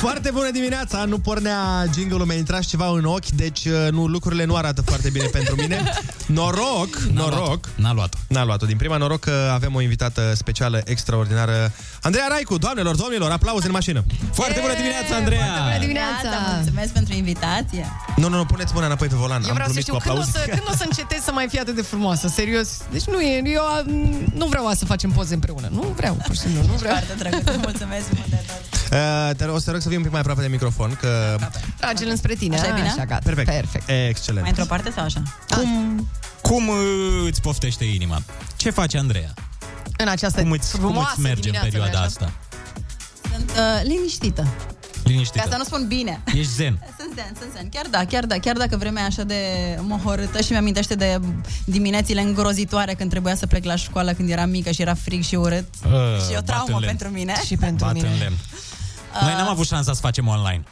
Foarte bună dimineața! Nu pornea jingle-ul, mi-a intrat ceva în ochi, deci uh, nu, lucrurile nu arată foarte bine pentru mine. Noroc, noroc.
N-a luat-o.
N-a luat-o. Din prima noroc că avem o invitată specială, extraordinară. Andreea Raicu, doamnelor, domnilor, aplauze în mașină. Foarte bună dimineața, Andreea!
Foarte bună dimineața!
Da, mulțumesc pentru invitație.
Nu, nu, nu, puneți mâna înapoi pe volan.
Eu
Am
vreau să
glumit
știu
cu
când o,
aplauze.
să, când o să încetez să mai fie atât de frumoasă, serios. Deci nu e, eu am- nu vreau să facem poze împreună. Nu vreau, pur și simplu, nu vreau.
Foarte drăguț, mulțumesc mult de tot.
Uh, te, o să te rog să fii un pic mai aproape de microfon, că...
Trage-l înspre tine.
Așa e bine?
Așa, gata.
Perfect.
Perfect.
Excelent.
Mai într-o parte sau așa?
Cum, cum uh, îți poftește inima? Ce face Andreea?
În această
Cum îți, cum
frumoasă
îți merge în
dimineață,
perioada
nu-i
asta?
Sunt uh, liniștită.
Liniștită.
Ca să nu spun bine.
Ești zen.
Sunt zen, sunt zen. Chiar da, chiar da. Chiar dacă vremea e așa de mohorâtă și mi-amintește de diminețile îngrozitoare când trebuia să plec la școală când eram mică și era frig și urât.
Uh,
și e o
bat
traumă
în lemn.
pentru mine.
Și pentru
Bat
mine.
în lemn. Noi n-am avut șansa să facem online.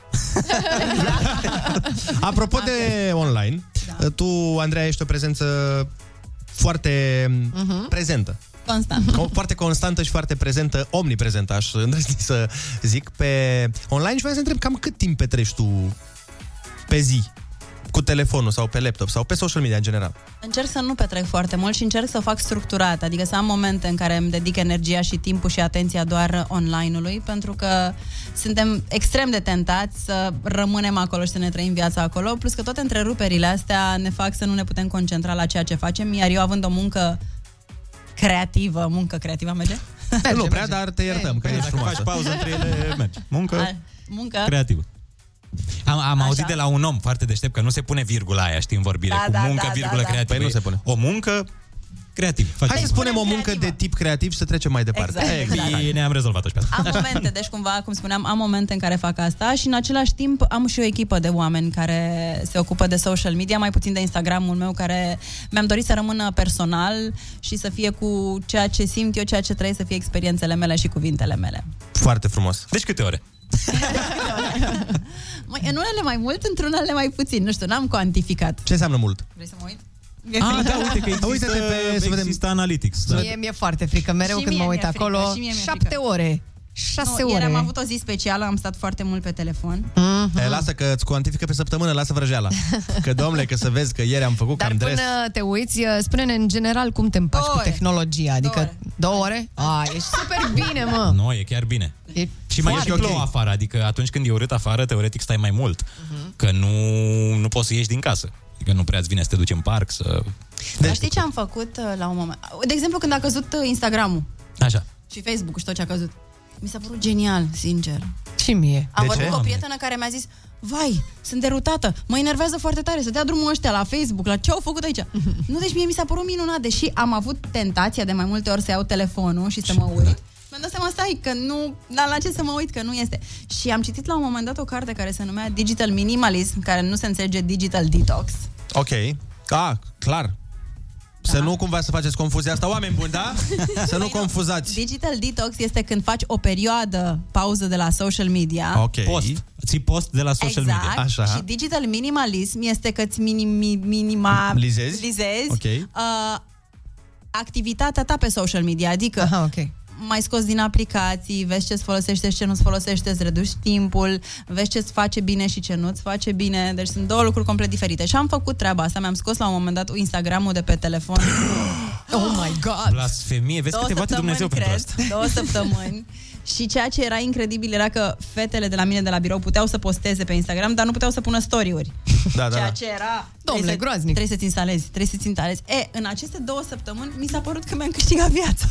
Apropo de online,
Da.
tu, Andreea, ești o prezență foarte
Mhm.
prezentă.
Constant.
Co- Foarte constantă și foarte prezentă, omniprezentă, aș îndrăzni să zic, pe online și vreau să întreb cam cât timp petreci tu pe zi cu telefonul sau pe laptop sau pe social media în general.
Încerc să nu petrec foarte mult și încerc să o fac structurat, adică să am momente în care îmi dedic energia și timpul și atenția doar online-ului, pentru că suntem extrem de tentați să rămânem acolo și să ne trăim viața acolo, plus că toate întreruperile astea ne fac să nu ne putem concentra la ceea ce facem, iar eu având o muncă creativă, muncă creativă merge?
nu prea, dar te iertăm, că ești
Dacă
frumoasă.
faci pauză între ele, mergi. Muncă
A, muncă?
creativă. Am, am auzit de la un om foarte deștept că nu se pune virgula aia, știi, în vorbire,
Da,
cu
da,
muncă,
da,
virgulă,
da, da.
creativă.
Păi nu se pune.
O muncă creativ.
Hai să spunem o muncă de tip creativ și să trecem mai departe.
Exact, exact.
Bine, am rezolvat-o și pe asta.
Am momente, deci cumva, cum spuneam, am momente în care fac asta și în același timp am și o echipă de oameni care se ocupă de social media, mai puțin de Instagramul meu, care mi-am dorit să rămână personal și să fie cu ceea ce simt eu, ceea ce trăiesc, să fie experiențele mele și cuvintele mele.
Foarte frumos.
Deci câte ore?
Mai, în unele mai mult, într-unele mai puțin. Nu știu, n-am cuantificat.
Ce înseamnă mult?
Vrei să mă uit?
Ah, da, uite că există,
Uite-te pe- să vedem.
există Analytics. Da.
Mie mi-e foarte frică, mereu
Și
când
mie
mă uit
mi-e frică,
acolo.
și mie mi-e
Șapte
frică.
ore. Șase
nu,
ore.
Ieri am avut o zi specială, am stat foarte mult pe telefon.
Mhm.
E, lasă că îți cuantifică pe săptămână, lasă vrăjeala. Că, domnule, că să vezi că ieri am făcut
Dar
cam dres.
până te uiți, uh, spune-ne în general cum te împaci
Două
cu
ore.
tehnologia. Adică
Două ore.
două ore? A, ești super bine, mă.
Nu, e chiar bine.
E
Și mai e și
Foarte
plouă
ok.
afară, adică atunci când e urât afară, teoretic stai mai mult.
Mhm.
Că nu, nu poți să ieși din casă. Adică nu prea îți vine să te duci în parc, să...
Dar știi ce am făcut uh, la un moment? De exemplu, când a căzut uh, Instagramul
Așa.
și Facebook și tot ce a căzut. Mi s-a părut genial, sincer.
Și mie.
Am
De
vorbit
ce?
cu o prietenă care mi-a zis Vai, sunt derutată, mă enervează foarte tare să dea drumul ăștia la Facebook, la ce au făcut aici. nu, deci mie mi s-a părut minunat, deși am avut tentația de mai multe ori să iau telefonul și să mă uit. Mi-am dat seama, stai, că nu, dar la ce să mă uit, că nu este. Și am citit la un moment dat o carte care se numea Digital Minimalism, care nu se înțelege Digital Detox.
Ok. Ah, clar. Să nu cumva să faceți confuzia asta, oameni buni, da? Să nu confuzați.
Digital Detox este când faci o perioadă pauză de la social media.
Ok.
Post. Ții post de la social
exact.
media.
Așa.
Și digital minimalism este că îți minimi, minima,
Lizezi?
lizezi
Ok.
uh, activitatea ta pe social media, adică
Aha, ok.
Mai scos din aplicații, vezi ce-ți folosește și ce nu-ți folosește, îți reduci timpul, vezi ce-ți face bine și ce nu-ți face bine. Deci sunt două lucruri complet diferite. Și am făcut treaba asta, mi-am scos la un moment dat Instagramul de pe telefon.
Oh my God!
Blasfemie, vezi
două
că te bate
săptămâni,
Dumnezeu pentru
cred,
asta.
două săptămâni. Și ceea ce era incredibil era că fetele de la mine de la birou puteau să posteze pe Instagram, dar nu puteau să pună story-uri.
Da, da,
Ceea
da.
ce era...
Domnule,
trebuie să-
groaznic.
Trebuie să-ți instalezi, trebuie să-ți instalezi. E, în aceste două săptămâni mi s-a părut că mi-am câștigat viața.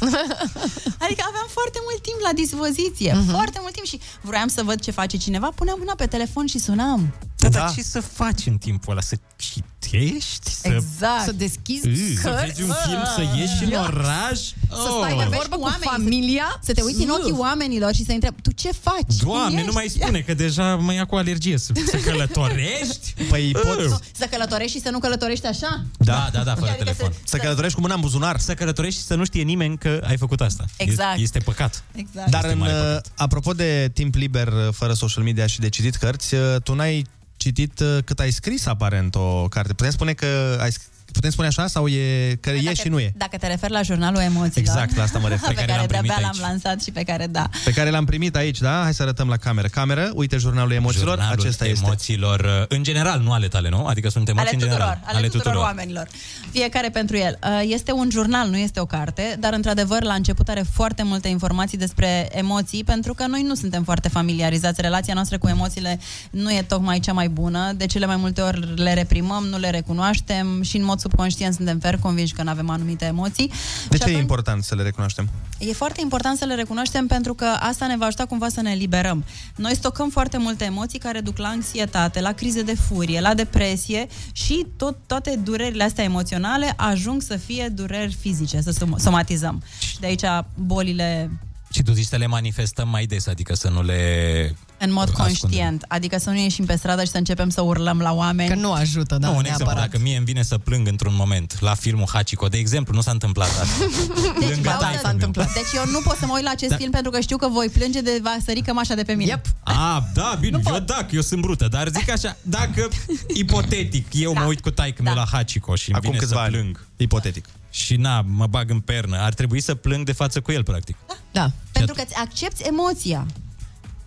adică aveam foarte mult timp la dispoziție,
Mhm.
foarte mult timp și vroiam să văd ce face cineva, puneam mâna pe telefon și sunam.
Da, dar ce să faci în timpul ăla? Să citești? Să...
Exact.
Să deschizi
Ui, să
cărți.
vezi un film, să ieși în
Ia.
oraș?
Să stai de
Oh.
vorbă cu familia.
Să te uiți în ochii oamenilor și să întrebi, tu ce faci? Cum
Doamne,
ești?"
nu mai spune că deja mă ia cu alergie să, să călătorești.
Păi pot...
Să călătorești și să nu călătorești așa?
Da, da, da, fără
Adică
telefon.
să-
Să călătorești cu mâna în buzunar.
Să călătorești și să nu știe nimeni că ai făcut asta.
Exact.
Este, este păcat.
Exact.
Dar
Este
în,
mare
uh, apropo de timp liber uh, fără social media și de citit cărți, uh, tu n-ai citit uh, cât ai scris aparent o carte. Putem spune că ai sc- Putem spune așa sau e că e și nu e?
Dacă te referi la jurnalul emoțiilor.
Exact, la asta mă refer.
pe
Pe care
care
l-am primit
de-abia
aici.
l-am lansat și pe care da.
Pe care l-am primit aici, da? Hai să arătăm la cameră. Cameră, uite jurnalul emoțiilor,
Jurnalul
acesta este.
emoțiilor, uh, în general, nu ale tale, nu? Adică sunt emoții
ale
în
tuturor,
general.
ale, tuturor, oamenilor. Fiecare pentru el. Uh, Este un jurnal, nu este o carte, dar într-adevăr la început are foarte multe informații despre emoții, pentru că noi nu suntem foarte familiarizați. Relația noastră cu emoțiile nu e tocmai cea mai bună. De cele mai multe ori le reprimăm, nu le recunoaștem și în mod subconștient suntem fer convinși că nu avem anumite emoții.
De
Și
ce e important să le recunoaștem?
E foarte important să le recunoaștem pentru că asta ne va ajuta cumva să ne eliberăm. Noi stocăm foarte multe emoții care duc la anxietate, la crize de furie, la depresie și tot, toate durerile astea emoționale ajung să fie dureri fizice, să som- somatizăm. Și de aici bolile
Și tu zici să le manifestăm mai des, adică să nu le...
în mod
Ascundem.
conștient. Adică să nu ieșim pe stradă și să începem să urlăm la oameni.
Că nu ajută, da,
nu, un exemplu,
neapărat.
dacă mie îmi vine să plâng într-un moment la filmul Hachiko, de exemplu, nu s-a întâmplat asta.
Deci,
Lângă
auzi,
taică-miu.
întâmplat. deci eu nu pot să mă uit la acest
Da.
film pentru că știu că voi plânge de va sări cămașa de pe mine. Yep.
A, da, bine, eu da, că eu sunt brută, dar zic așa, dacă, ipotetic, eu mă uit cu taică da. la Hachiko și îmi
Acum
vine să
câțiva ani.
plâng.
Ipotetic.
Și na, mă bag în pernă, ar trebui să plâng de față cu el, practic.
Da.
Pentru că îți accepti emoția.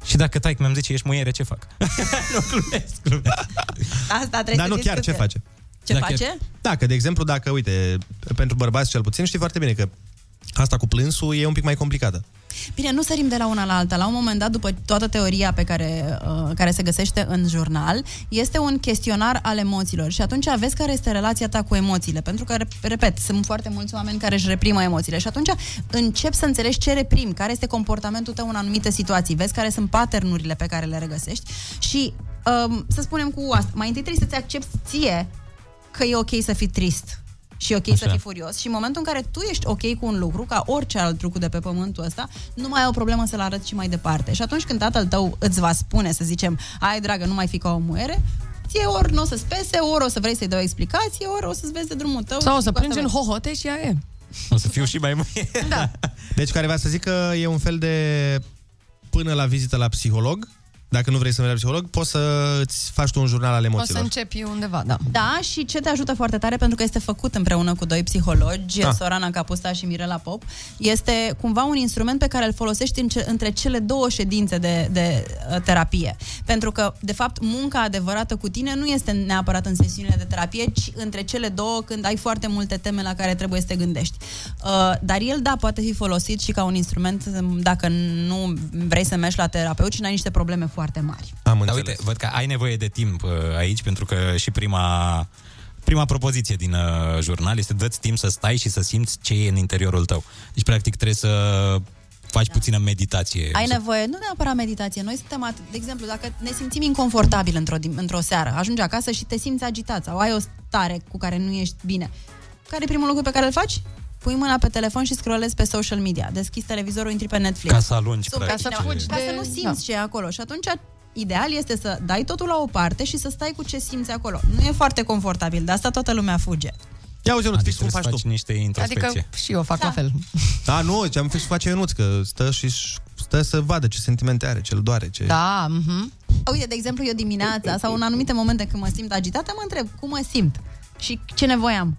Și dacă taică mi-am zice, ești muiere, ce fac? nu, glumesc, glumesc.
Asta trebuie
Dar
să
nu chiar
discute.
ce face?
Ce
Da,
face?
chiar- Da, că de exemplu, dacă, uite, pentru bărbați cel puțin, știi foarte bine că asta cu plânsul e un pic mai complicată.
Bine, nu sărim de la una la alta. La un moment dat, după toată teoria pe care, uh, care se găsește în jurnal, este un chestionar al emoțiilor și atunci vezi care este relația ta cu emoțiile. Pentru că, rep- repet, sunt foarte mulți oameni care își reprimă emoțiile și atunci începi să înțelegi ce reprim, care este comportamentul tău în anumite situații, vezi care sunt paternurile pe care le regăsești și um, să spunem cu asta, mai întâi trebuie să-ți accepti ție că e ok să fii trist și e ok Așa. să
Așa.
fii furios și în momentul în care tu ești ok cu un lucru, ca orice alt lucru de pe pământul ăsta, nu mai ai o problemă să-l arăți și mai departe. Și atunci când tatăl tău îți va spune, să zicem, ai dragă, nu mai fi ca o muiere, ție ori nu o să-ți pese, ori o să vrei să-i dai o explicație, ori o să-ți vezi de drumul tău.
Sau o
și
să
cu asta
plângi în
vrei.
hohote și aia e.
O să fiu și mai muiere.
Da.
Deci care vrea să zic că e un fel de până la vizită la psiholog, dacă nu vrei să mergi la psiholog, poți să îți faci tu un jurnal al
O să
emoțiilor.
începi undeva, da.
Da, și ce te ajută foarte tare, pentru că este făcut împreună cu doi psihologi,
Ah.
ah. Sorana Capusta și Mirela Pop, este cumva un instrument pe care îl folosești în ce, între cele două ședințe de, de uh, terapie. Pentru că, de fapt, munca adevărată cu tine nu este neapărat în sesiunile de terapie, ci între cele două când ai foarte multe teme la care trebuie să te gândești. Uh, dar el, da, poate fi folosit și ca un instrument um, dacă nu vrei să mergi la terapeut și n-ai niște probleme foarte mari.
Am
Dar uite, văd că ai nevoie de timp uh, aici, pentru că și prima prima propoziție din uh, jurnal este dă-ți timp să stai și să simți ce e în interiorul tău. Deci, practic, trebuie să faci da. puțină meditație.
Ai
Să-
nevoie, nu neapărat meditație. Noi suntem, at- de exemplu, dacă ne simțim inconfortabil într-o, dim- într-o seară, ajungi acasă și te simți agitat sau ai o stare cu care nu ești bine. Care e primul lucru pe care îl faci? Pui mâna pe telefon și scrollezi pe social media. Deschizi televizorul, intri pe Netflix.
Ca să alungi,
Super,
practic.
ca să, fugi ca
de-
să nu simți
da.
ce e acolo. Și atunci, ideal este să dai totul la o parte și să stai cu ce simți acolo. Nu e foarte confortabil, de asta toată lumea fuge.
Ia uzi, Ionuț,
Adică
fix cum
trebuie
faci
să
tu.
faci niște introspecție.
Adică și eu fac da. la fel.
Da, nu, ce am fix face Ionuț, că stă și stă să vadă ce sentimente are, ce îl doare, ce...
Da, mhm.
Uite, de exemplu, eu dimineața sau în anumite momente când mă simt agitată, mă întreb cum mă simt și ce nevoie am.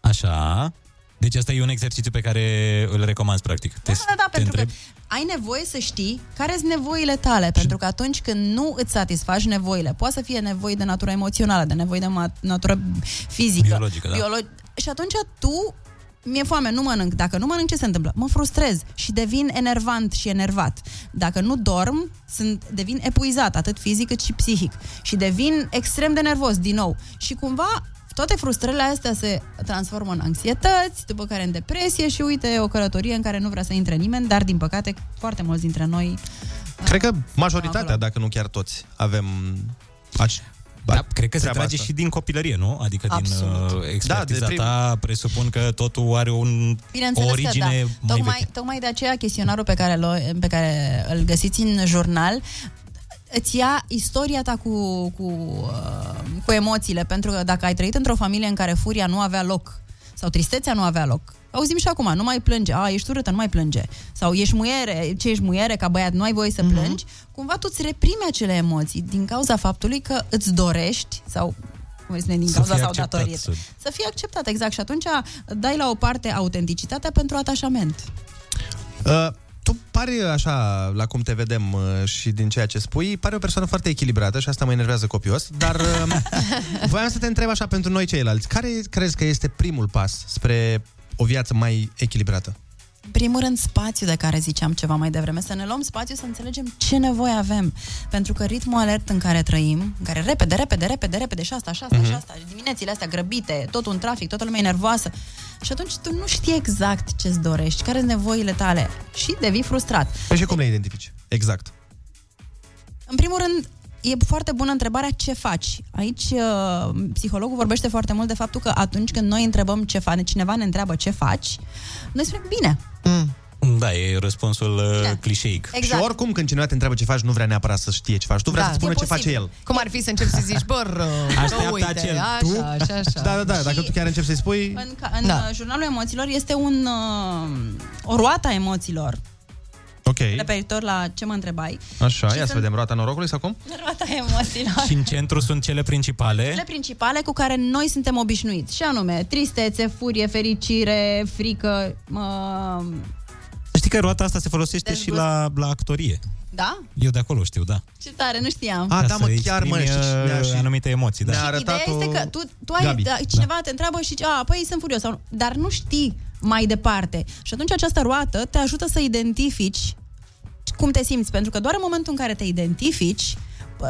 Așa. Deci asta e un exercițiu pe care îl recomand, practic. Te,
Da, da, da,
te
pentru
întrebi-
că ai nevoie să știi care sunt nevoile tale, pentru că atunci când nu îți satisfaci nevoile, poate să fie nevoi de natură emoțională, de nevoi de ma- natură fizică,
Biologică, da.
biolo- și atunci tu mi-e foame, nu mănânc. Dacă nu mănânc, ce se întâmplă? Mă frustrez și devin enervant și enervat. Dacă nu dorm, sunt, devin epuizat, atât fizic cât și psihic. Și devin extrem de nervos, din nou. Și cumva toate frustrările astea se transformă în anxietăți, după care în depresie și uite, o călătorie în care nu vrea să intre nimeni, dar din păcate foarte mulți dintre noi
Cred că majoritatea, dacă nu chiar toți, avem... Aș...
Da, cred că se
treaba
trage
asta.
și din copilărie, nu? Adică
Absolut.
din uh, expertiza
Da, de prim-
ta presupun că totul are un,
Bineînțeles
o origine
că da.
mai
Tocmai,
veche.
tocmai de aceea chestionarul pe care, l- pe care îl găsiți în jurnal îți ia istoria ta cu, cu, uh, cu emoțiile, pentru că dacă ai trăit într-o familie în care furia nu avea loc sau tristețea nu avea loc, auzim și acum, nu mai plânge, a, ești urâtă, nu mai plânge, sau ești muiere, ce ești muiere, ca băiat, nu ai voie să
Mhm.
plângi, cumva tu îți reprimi acele emoții din cauza faptului că îți dorești, sau cum îi spune, din
Să
cauza
fie
sau
acceptat,
datorie.
să-
Să fie acceptat, exact. Și atunci dai la o parte autenticitatea pentru atașament.
Uh, tu pari așa, la cum te vedem uh, și din ceea ce spui, pari o persoană foarte echilibrată și asta mă enervează copios, dar uh, voiam să te întreb așa pentru noi ceilalți. Care crezi că este primul pas spre o viață mai echilibrată?
În primul rând, spațiu de care ziceam ceva mai devreme. Să ne luăm spațiu să înțelegem ce nevoie avem. Pentru că ritmul alert în care trăim, în care repede, repede, repede, repede, și asta, și asta,
Mhm.
și asta, și diminețile astea grăbite, totul în trafic, toată lumea e nervoasă. Și atunci tu nu știi exact ce-ți dorești, care sunt nevoile tale și devii frustrat.
Păi și cum le identifici? Exact.
În primul rând, e foarte bună întrebarea ce faci. Aici uh, psihologul vorbește foarte mult de faptul că atunci când noi întrebăm ce faci, cineva ne întreabă ce faci, noi spunem bine.
Da, e răspunsul uh, clișeic.
Exact.
Și oricum când cineva te întreabă ce faci, nu vrea neapărat să știe ce faci. Tu vrea
Da,
să spună
e
ce face
posibil.
el.
Cum ar fi să începi să zici, bă, rău,
Așteaptă
uite,
acel
așa,
tu.
așa, așa.
Da, da, da, dacă tu chiar începi să-i spui...
În, ca, în
Da.
da. jurnalul emoțiilor este un, uh, o roată a emoțiilor,
Ok.
referitor la ce mă întrebai.
Așa,
Și
ia să
sunt-
vedem roata norocului sau cum?
Roata emoțiilor.
Și în centru sunt cele principale.
Cele principale cu care noi suntem obișnuiți, și anume tristețe, furie, fericire, frică, uh,
Să știi că roata asta se folosește și la, la actorie.
Da?
Eu de acolo știu, da.
Ce tare, nu știam.
A,
Ca
da, mă,
să
chiar, mă,
exprimi,
știi,
uh,
ne-a și-
anumite emoții, da.
ne-a
Ideea
arătat-o
este că tu, tu ai,
Gabi.
da, cineva te întreabă și zice, a, păi sunt furios, sau, nu. dar nu știi mai departe. Și atunci această roată te ajută să identifici cum te simți, pentru că doar în momentul în care te identifici,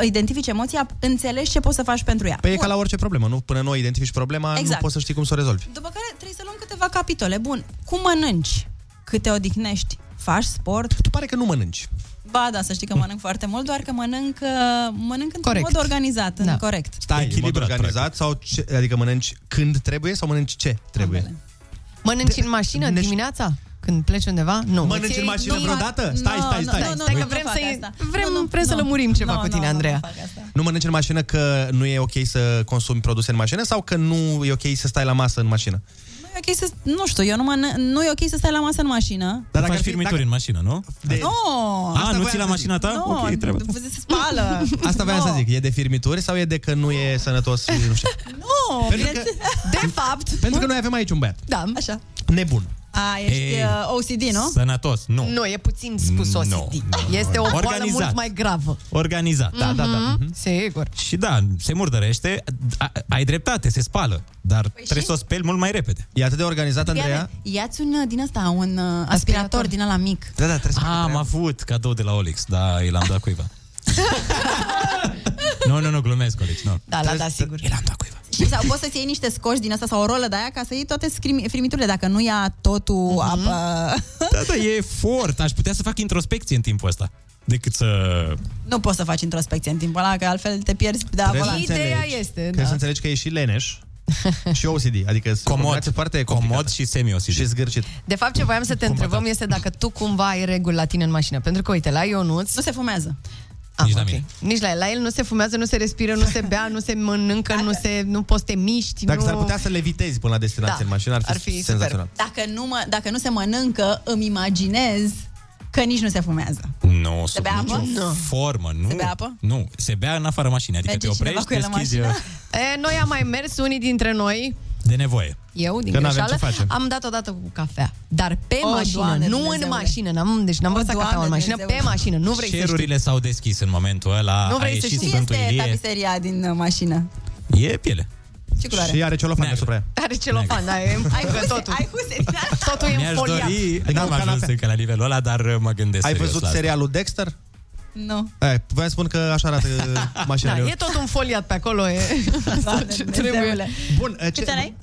identifici emoția, înțelegi ce poți să faci pentru ea.
Păi e
Bun.
ca la orice problemă, nu? Până nu identifici problema, nu
Exact.
poți să știi cum să o rezolvi.
După care trebuie să luăm câteva capitole. Bun, cum mănânci? Cât te odihnești? Faci sport?
Tu pare că nu mănânci.
Ba da, să știi că mănânc foarte mult, doar că mănânc, uh, mănânc într-un
Corect.
mod organizat, da. corect.
Stai, în mod
Echilibrat,
organizat sau ce, adică mănânci când trebuie sau mănânci ce trebuie?
Mănânci în mașină
Deci-
dimineața? Când pleci undeva? Nu.
Mănânci
Îți
în
iei-
mașină
nu,
vreodată?
nu,
Stai, stai,
nu,
stai.
nu, nu,
Stai
Stai
că
că
nu
vrem
fac
să
asta.
vrem,
Nu, nu,
vrem să
nu.
lămurim ceva
Nu,
cu
nu,
tine,
nu, nu
Andreea.
fac asta.
Nu mănânci în mașină că nu e ok să consumi produse în mașină sau că nu e ok să stai la masă în mașină?
Nu e ok să, nu știu, eu nu, mănânc, nu e ok să stai la masă în mașină.
Dar
dacă
faci
ar fi-
firmituri
dacă-
în mașină, nu?
De...
Nu!
A,
Asta
nu
voiam
ții la
să
mașina ta?
Nu,
ok, trebuie.
se spală.
Asta voiam
Nu.
să zic, e de firmituri sau e de că nu e sănătos și nu știu?
Nu,
Pentru
bine-
că-
De fapt,
Pentru că noi avem aici un băiat
da.
Așa.
nebun.
A, ești
Ei,
uh, OCD, nu?
Sănătos, nu.
Nu, e puțin spus
Nu,
OCD.
nu.
Este o boală
Organizat.
mult mai gravă.
Organizat.
Da, da, da. Mhm.
Sigur.
Și da, se murdărește, a, ai dreptate, se spală, dar trebuie
Păi și?
să o speli mult mai repede.
E atât de organizat, Andreea?
Ia-ți un uh, din asta, un uh, aspirator din ăla mic.
Da, da, trebuie să
A, am avut cadou de la Olix, da, i l-am dat cuiva. nu, nu, nu, glumesc, Olix, nu.
Da, la da, sigur.
I l-am dat cuiva.
Și sau poți să-ți iei niște scoși din asta sau o rolă de aia ca să iei toate scrimi- frimiturile. Dacă nu ia totul
Mhm.
apă...
Da, da, e efort. Aș putea să fac introspecție în timpul ăsta. Decât să...
Nu poți să faci introspecție în timpul ăla, că altfel te pierzi de
Trebuie
apă.
să
Ideea
înțelegi-
este,
Trebuie
da.
să înțelegi că e și leneș și OCD, adică sunt
Comod,
combinații foarte
comod
complicate.
și semi-OCD.
și zgârcit.
De fapt, ce voiam să te întrebăm este dacă tu cumva ai reguli la tine în mașină. Pentru că, uite, la Ionuț...
Nu se fumează.
Ah,
Nici la
ok.
mine.
Nici la el. La el nu se fumează, nu se respiră, nu se bea, nu se mănâncă, nu, se, nu poți să te miști.
Dacă
nu...
s-ar putea să levitezi până la destinație
Da,
în mașină, ar fi,
ar fi super.
senzațional.
Dacă nu, mă, dacă nu se mănâncă, îmi imaginez că nici nu se fumează.
Nu, sub
bea apă?
nicio
Nu.
formă, nu.
Se bea apă?
Nu, se bea în afara mașinii, adică
Merge
te
cineva
oprești,
cu el în
deschizi
mașină?
E, noi am mai mers, unii dintre noi,
de nevoie.
eu, din
Că n-avem
greșeală,
ce facem.
am dat odată cu cafea. Dar pe
O,
mașină,
Doamne
nu în
Dumnezeule.
mașină. N-am, deci n-am
O,
văzut cafea în
Doamne
mașină, pe
Dumnezeule.
mașină. Nu vrei să știi.
Cerurile s-au deschis în momentul ăla,
Nu
a
vrei să
ieșit
știi.
Ce
Sfântul
este
Ilie.
tapiseria din uh, mașină?
E piele.
Ce culoare?
Și are celofan
Neagră.
deasupra ea.
Are celofan, da, e
Ai
încă
huse,
totul.
ai huse din astea.
Totul e
Mi-aș
înfoliat.
dori,
Adică
n-am
o
ajuns
canapea.
încă la nivelul ăla, dar uh, mă gândesc
Ai
serios
văzut
la asta.
serialul Dexter?
Nu.
Ai, voiam să spun că așa arată mașina
Da, e tot înfoliat pe acolo, e ce trebuie.
Dumnezeule.
Bun, uh,
Câți ani ai?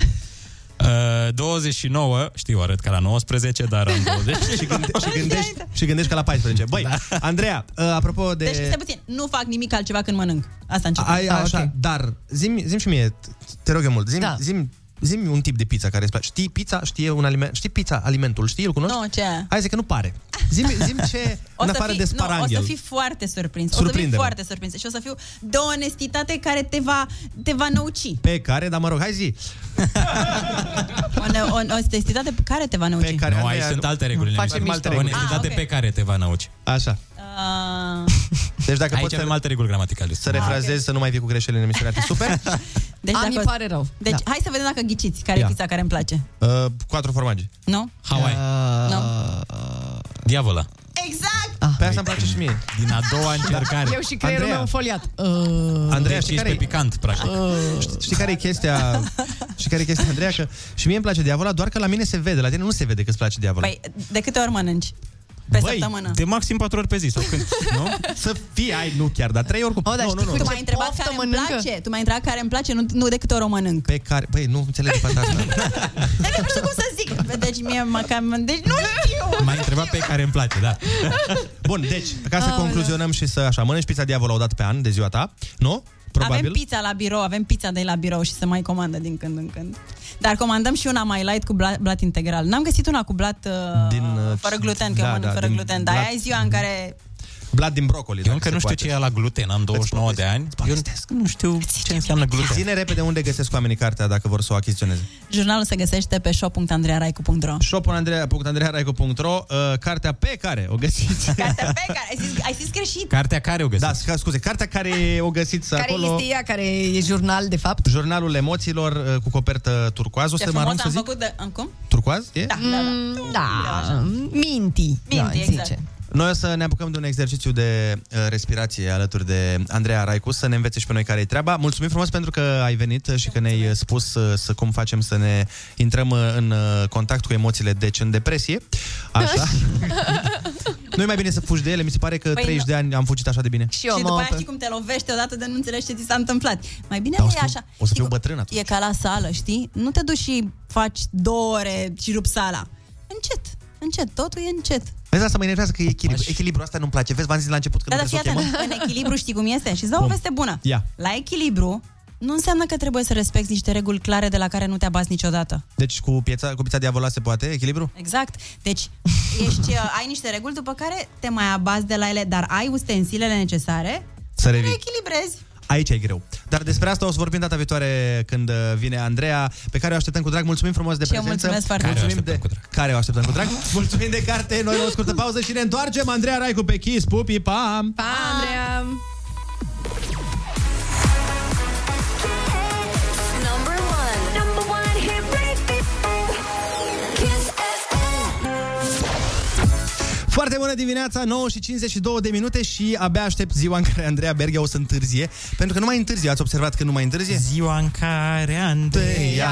Uh, 29, știu, arăt ca la 19, dar am 20.
și, gânde- și, gândești, și gândești ca la 14. Băi, da. Andreea, uh, apropo de...
Deci, stai puțin, nu fac nimic altceva când mănânc. Asta încep.
Ai,
Da,
așa,
ok.
dar zim, zim și mie, te rog eu mult, zim,
Da.
zim, zim un tip de pizza care îți place. Știi pizza? Știi un aliment? Știi pizza, alimentul? Știi? Îl cunoști?
Nu, ce?
Hai zic că nu pare. Zim, zim ce,
O
în
să
afară
fii,
de
nu, o
sparanghel.
să fii foarte surprins. O să fii
Surprinde-mă.
foarte surprins. Și o să fiu de o onestitate care te va, te va năuci.
Pe care, dar mă rog, hai zi.
O, ne- o onestitate pe care te va năuci.
Pe care
Nu,
Andreea,
aici sunt alte reguli.
Facem
Facem
alte
alte
reguli.
Onestitate
Ah, ok.
pe care te va năuci.
Așa.
Uh,
Deci dacă
Aici
poți
avem
să,
alte reguli gramaticale.
să refrazezi, să nu mai vii cu greșeli în emisiunea, te super.
deci
A, mi
dacă,
pare rău.
deci hai să vedem dacă ghiciți care
Ia.
e pizza care îmi place.
Uh, quatro formage.
Nu?
Hawaii.
Nu?
Diavola.
Exact!
Pe asta îmi place și mie.
Din a doua încercare.
Eu și creierul
Andreea.
meu înfoliat. Uh,
Andreea,
Deci
știi
ești
care
pe picant, practic.
Știi- Știi care e chestia? Știi care e chestia, Andreea? Că și mie îmi place diavola, doar că la mine se vede. La tine nu se vede că îți place diavola.
Păi, de câte ori mănânci? Pe
Băi,
săptămână.
de maxim 4 ori pe zi sau când, nu?
Să fii, ai, nu chiar, dar trei ori cu...
Oh, dar
nu,
știi
nu,
cu
nu.
Tu
ce
m-ai întrebat
poftă
care îmi
mănâncă?
place. Tu m-ai întrebat care îmi place, nu, nu de câte ori o mănânc.
Pe care... Băi, nu înțeleg de fapt asta.
Dar nu știu cum să zic. Deci mie mă cam... Deci nu știu.
M-ai întrebat pe care îmi place, da.
Bun, deci, ca să
Aoleu.
concluzionăm și să așa, mănânci pizza diavola o dată pe an, de ziua ta, nu? Probabil.
Avem pizza la birou, avem pizza de la birou și se mai comandă din când în când. Dar comandăm și una mai light cu blat, blat integral. N-am găsit una cu blat uh,
Din, uh,
fără gluten, că
da,
eu mănânc
da,
fără
din
gluten. Dar
blat-
aia e ziua în care...
Blat din brocoli.
Eu
dacă
încă
se
nu știu
poate.
ce e la gluten, am 29 de ani. Eu nu știu ce înseamnă gluten.
Zine repede unde găsesc oamenii cartea dacă vor să o achiziționeze.
Jurnalul se găsește pe shop.andrearaicu.ro
shop.andreea.ro uh, Cartea pe care o găsiți.
Cartea pe care... Ai zis, ai zis greșit.
Cartea care o găsiți?
Da, scu- scuze, cartea care o găsiți
Care
acolo.
este ea, care e jurnal, de fapt?
Jurnalul emoțiilor uh, cu copertă turcoaz. O
Ce
să mă
frumos
arunc să
am
zic.
făcut de... Cum?
Turcoaz? E?
Da, da, da.
Da, minti.
Minti,
da,
exact.
zice.
Noi o să ne apucăm de un exercițiu de uh, respirație alături de Andreea Raicu, să ne învețe și pe noi care e treaba. Mulțumim frumos pentru că ai venit și că ne-ai uh, spus uh, să cum facem să ne intrăm uh, în uh, contact cu emoțiile, deci în depresie. Așa. nu e mai bine să fugi de ele, mi se pare că
Păi
30 de ani am fugit așa de bine.
Și eu
și
mă...
după aia știi cum te lovește odată de nu înțelegi ce ți s-a întâmplat. Mai bine
Dar o
e
să fiu-
așa.
o să
Știi
fiu
cum-
bătrân atunci.
E ca la sală, știi? Nu te duci și faci două ore și rupi sala. Încet, încet, totul e încet.
Vezi, asta mă enervează că e echilibru. Echilibru asta nu-mi place. Vezi, v-am zis la început că
Dar,
nu
dar fii
trebuie să o
atent,
chemăm.
în echilibru știi cum este? Și îți dau o
Cum?
veste bună.
Ia.
La echilibru nu înseamnă că trebuie să respecti niște reguli clare de la care nu te abazi niciodată.
Deci cu pizza, cu pizza diavola se poate echilibru?
Exact. Deci ești, uh, ai niște reguli după care te mai abazi de la ele, dar ai ustensilele necesare
Să
le
revii.
echilibrezi.
Aici e greu. Dar despre asta o să vorbim data viitoare când uh, vine Andreea, pe care o așteptăm cu drag. Mulțumim frumos de
Și eu
prezență.
mulțumesc foarte
mulțumim
mult. Care o
de... Care o așteptăm cu drag. Mulțumim de carte. Noi luăm o scurtă pauză și ne întoarcem. Andreea Raicu pe Kiss. Pupi, pam!
Pa, Andreea!
Foarte bună dimineața, 9 și 52 de minute și abia aștept ziua în care Andreea Berghia o să întârzie. Pentru că nu mai întârzie. Ați observat că nu mai întârzie?
Ziua în care Andreea
întârzia.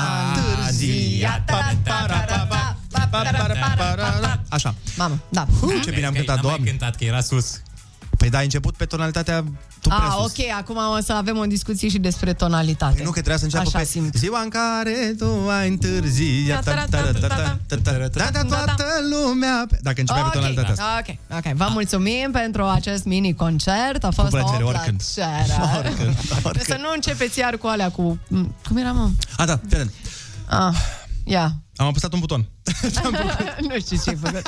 Așa.
Mamă, da.
Ce bine am
Că
cântat,
n-am mai
doamne.
cântat, că era sus.
Păi da, ai început pe tonalitatea tu prea
Ah,
sus.
ok, acum o să avem o discuție și despre tonalitate.
Păi nu, că trebuia să înceapă
Așa
pe
simt.
ziua în care tu ai întârziat. Da, da, toată lumea. Dacă începea pe tonalitatea asta.
Ok, ok. Vă mulțumim pentru acest mini-concert. A fost
plăcere,
o
oricând.
plăcere.
Oricând, oricând.
Să nu începeți iar cu alea cu... m, Cum era, mă?
A, da, fii atent.
Ah, ia.
Am apăsat un buton.
nu știu ce ai făcut.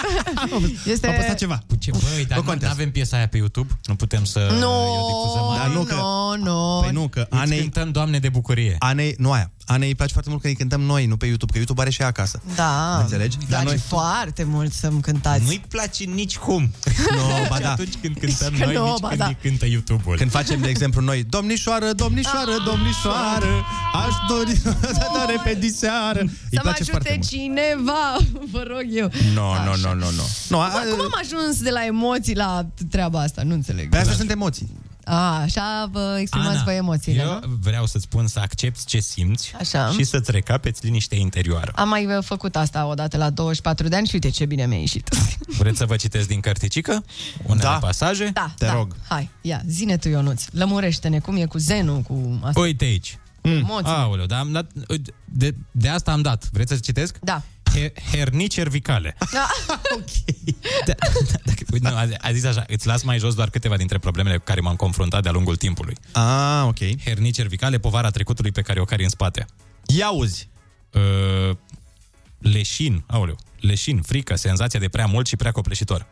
Este... Am apăsat ceva.
Ce băi, dar nu avem piesa aia pe YouTube? Nu putem să
Nu,
o difuzăm
Dar nu că-
nu, nu.
Păi nu, că
Îți
Anei,
cântăm Doamne de bucurie.
Anei, nu aia. Anei îi place foarte mult că îi cântăm noi, nu pe YouTube, că YouTube are și ea acasă.
Da.
Înțelegi?
Îmi
Dar
place
noi-
foarte mult să-mi cântați.
Nu-i place nici cum.
No, ba
Și
da.
atunci când cântăm
Că
noi,
nu,
nici
ba
când
da.
îi cântă YouTube-ul.
Când facem, de exemplu, noi Domnișoară, domnișoară, domnișoară Aș dori să dă repede seară Îi
Să mă
place foarte
ajute
mult
cineva, vă rog eu.
No, no, no, no, no. no a,
Cum am ajuns de la emoții la treaba asta? Nu înțeleg.
Pe astea sunt emoții
A, așa vă exprimați
Ana,
voi emoțiile,
eu
nu?
vreau să-ți spun să accepti ce simți
Așa.
și să-ți recapeți liniștea interioară.
Am mai uh, făcut asta odată la 24 de ani și uite ce bine mi-a ieșit.
Vreți să vă citesc din cărticică? Unele
Da.
pasaje?
Da,
Te
da.
rog.
Hai, ia, zine tu, Ionuț. Lămurește-ne cum e cu zenul, cu asta.
Uite aici.
Emoții.
Aoleu, dar am dat, de, de asta am dat. Vreți să citesc?
Da.
He, hernici cervicale.
Da.
Uite, nu, a, a zis așa, îți las mai jos doar câteva dintre problemele cu care m-am confruntat de-a lungul timpului.
Ah, ok.
Hernici cervicale, povara trecutului pe care o cari în spate.
Ia uzi.
Uh, leșin, aoleu, leșin, frică, senzația de prea mult și prea copleșitor.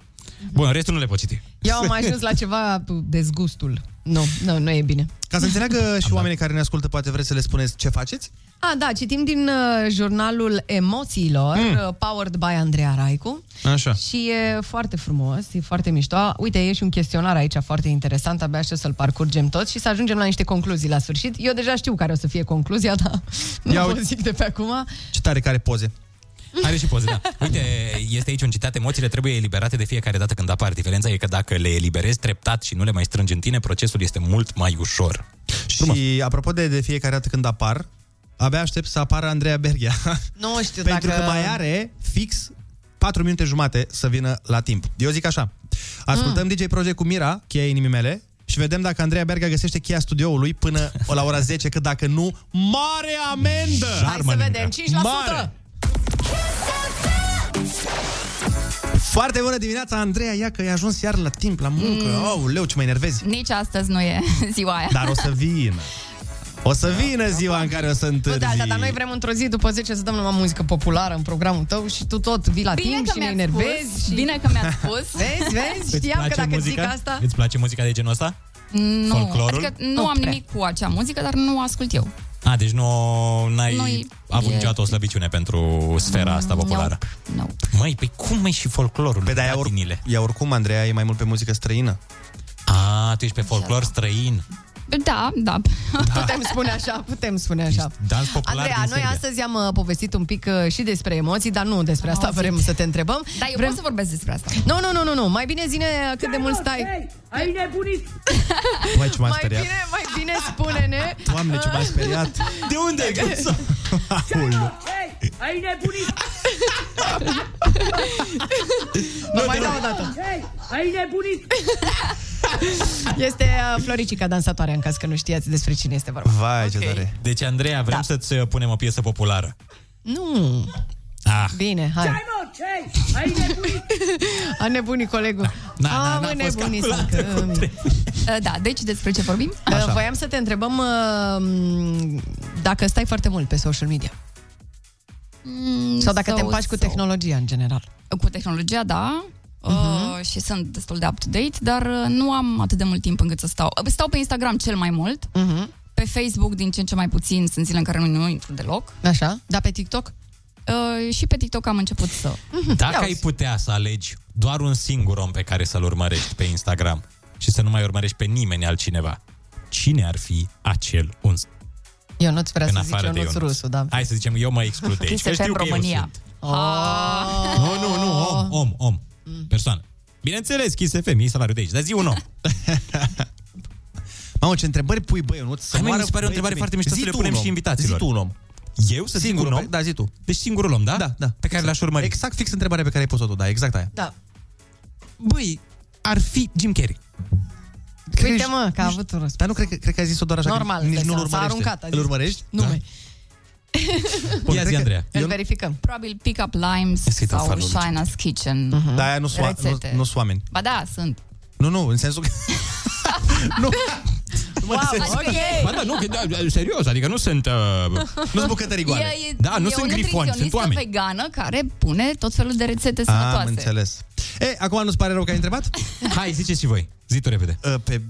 Bun, restul nu le pot citi.
Eu am ajuns la ceva cu dezgustul. Nu, nu, nu e bine.
Ca să înțeleagă și oamenii care ne ascultă, poate vreți să le spuneți ce faceți?
A, da, citim din uh, jurnalul Emoțiilor,
Mm.
mm. Powered by Andreea Raicu.
Așa.
Și e foarte frumos, e foarte mișto. Uite, e și un chestionar aici foarte interesant, abia aștept să-l parcurgem tot și să ajungem la niște concluzii la sfârșit. Eu deja știu care o să fie concluzia, dar nu
Ia
vă
uite.
zic de pe acum.
Ce tare care poze.
Are și poze, da. Uite, este aici un citat, emoțiile trebuie eliberate de fiecare dată când apar. Diferența e că dacă le eliberezi treptat și nu le mai strângi în tine, procesul este mult mai ușor.
Și apropo de, de fiecare dată când apar, abia aștept să apară Andreea Berghia.
Nu știu
Pentru
dacă...
că mai are fix 4 minute jumate să vină la timp. Eu zic așa. Ascultăm
Mm.
DJ Project cu Mira, cheia inimii mele, și vedem dacă Andreea Berga găsește cheia studioului până la ora 10, că dacă nu, mare amendă!
Hai să vedem, 5%!
Mare! Foarte bună dimineața, Andreea, ia că ai ajuns iar la timp, la muncă. Mm. Oh, leu, ce mă enervezi.
Nici astăzi nu e ziua aia.
Dar o să vină. O să vină ziua în care o să
Nu,
întârzi.
da, da, dar noi vrem într-o zi după 10 să dăm numai muzică populară în programul tău și tu tot vii la
Bine
timp
că
și ne
mi-ați
enervezi.
spus,
și...
bine că mi-ați spus.
Vezi, vezi?
Îți
Știam că
place
dacă
muzica?
zic asta...
Îți place muzica de genul ăsta?
Nu,
Folclorul?
adică nu
Nu
am
prea.
nimic cu acea muzică, dar nu o ascult eu.
A, deci nu n-ai
Nu-i-
avut
e-
niciodată o slăbiciune pentru sfera asta populară.
Nope.
Măi, pe cum mai și folclorul?
Pe de-aia or, ea oricum, Andreea, e mai mult pe muzică străină.
A, tu ești pe folclor străin.
Da, da.
Putem spune așa, putem spune așa.
Dans popular
Andreea,
din
noi
Serbia.
astăzi am uh, povestit un pic uh, și despre emoții, dar nu despre asta
Auzit.
vrem să te întrebăm.
Da, eu
vrem...
pot să vorbesc despre asta.
Nu, nu, nu, nu, nu. Mai bine zine cât de mult stai.
Ai nebunit!
Băi, ce m-a
Mai
speriat.
bine, mai bine spune-ne.
Doamne, ce m-a speriat.
De unde ai găsit?
Aoleu.
Hei, ai nebunit!
Vă mai dau o dată.
Hei, ai nebunit!
Este uh, Floricica dansatoarea, în caz că nu știați despre cine este vorba.
Vai, ce tare.
Deci, Andreea, vrem da. să-ți uh, punem o piesă populară.
Nu.
Ah.
Bine, hai.
Ce-ai, mă? Ce-ai? Ai nebunit!
A nebunit colegul.
Da, da,
A,
n-a
mă,
fost
nebunit
calculat.
să
Da, deci despre ce vorbim?
Uh, Voiam să te întrebăm uh, dacă stai foarte mult pe social media.
Mm,
Sau dacă te
sau-
împaci cu
sau-
tehnologia în general.
Cu tehnologia, da.
Mhm.
Uh, și sunt destul de up-to-date, dar uh, nu am atât de mult timp încât să stau. Uh, Stau pe Instagram cel mai mult,
Mhm.
pe Facebook din ce în ce mai puțin, sunt zile în care nu, nu intru deloc.
Așa? Da, pe TikTok?
Uh, și pe TikTok am început să...
Dacă ai putea să alegi doar un singur om pe care să-l urmărești pe Instagram și să nu mai urmărești pe nimeni altcineva, cine ar fi acel un
Eu nu-ți vrea
în
să zic
afară
eu
de
nu-ți
Ionuț?
rusu, da.
Hai să zicem, eu mă exclud de aici,
Kiss
că știu
FM
că eu
România.
sunt.
Oh.
Nu, nu, nu, om, om, om. Persoană. Bineînțeles, Kiss FM, e salariul de aici, dar zi un om.
Mamă, ce întrebări pui, băi, nu?
Hai, mă, mi se pare o întrebare foarte mișto să le punem și invitaților.
Zi tu un om.
Eu să zic
Singurul
un om?
pe- Da, zi tu.
Deci singurul om, da?
Da, da.
Pe care l-aș urmări.
Exact fix întrebarea pe care ai pus-o tu, da, exact aia.
Da.
Băi, ar fi Jim Carrey.
Uite, mă, că a avut un răspuns.
Dar nu cred că, cred că ai zis-o doar așa,
Normal,
că nici
îți dai
nu-l
seama, s-a
urmărește.
aruncat, a
Îl
zis.
urmărești?
Nume.
Ia zi,
cred că-
Andreea.
Îl verificăm.
Probabil Pick Up Limes
Este
sau
farul lui
Shina's Kitchen.
Mhm.
Da, aia nu sunt
Rețete.
nu, nu sunt oameni.
Ba da, sunt.
Nu, nu, în sensul că... nu.
Wow,
înțeleg.
adică
Ba da, nu, că, da, serios, adică nu sunt... Uh,
nu sunt bucătării goale.
E, e,
Da, nu
e
sunt
o
grifoni, sunt
nutriționistă
oameni.
vegană care pune tot felul de rețete
Am
sănătoase.
înțeles. E, acum nu-ți pare rău că ai întrebat?
Hai, ziceți și voi. Zi tu repede.
Uh, pe...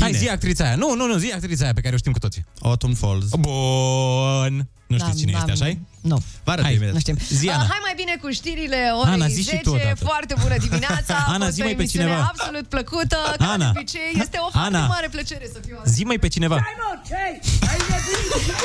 Hai, zi actrița aia. Nu, nu, nu, zi actrița aia pe care o știm cu toții.
Autumn Falls.
Bun. Nu știți
Da,
cine
da,
este, așa
Nu.
Vă arăt
Hai,
imediat.
Nu știm.
Zi,
Uh,
Ana.
hai mai bine cu știrile orei
Ana, zi și
10.
tu odată.
Foarte bună dimineața. A
Ana,
fost
zi
o
mai pe
emisiune
cineva.
absolut plăcută. Ca
Ana.
de obicei, este o foarte
Ana.
mare plăcere să fiu astăzi.
Zi mai pe cineva.
Hai, mă, ce-ai? Ai nebunit!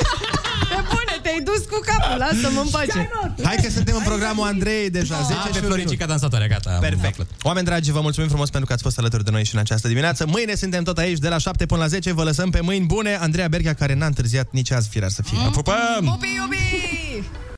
Pe bune, te-ai dus cu capul. lasă-mă în pace.
Hai că suntem în programul Andrei deja 10
Ah,
și
de
un
Floricica
minut.
dansatoare, gata. am
Perfect.
aflat.
Oameni dragi, vă mulțumim frumos pentru că ați fost alături de noi și în această dimineață. Mâine suntem tot aici, de la 7 până la 10. Vă lăsăm pe mâini bune. Andreea Berghia, care n-a întârziat nici azi, firar să fie.
Pupăm!
Pupi, iubi!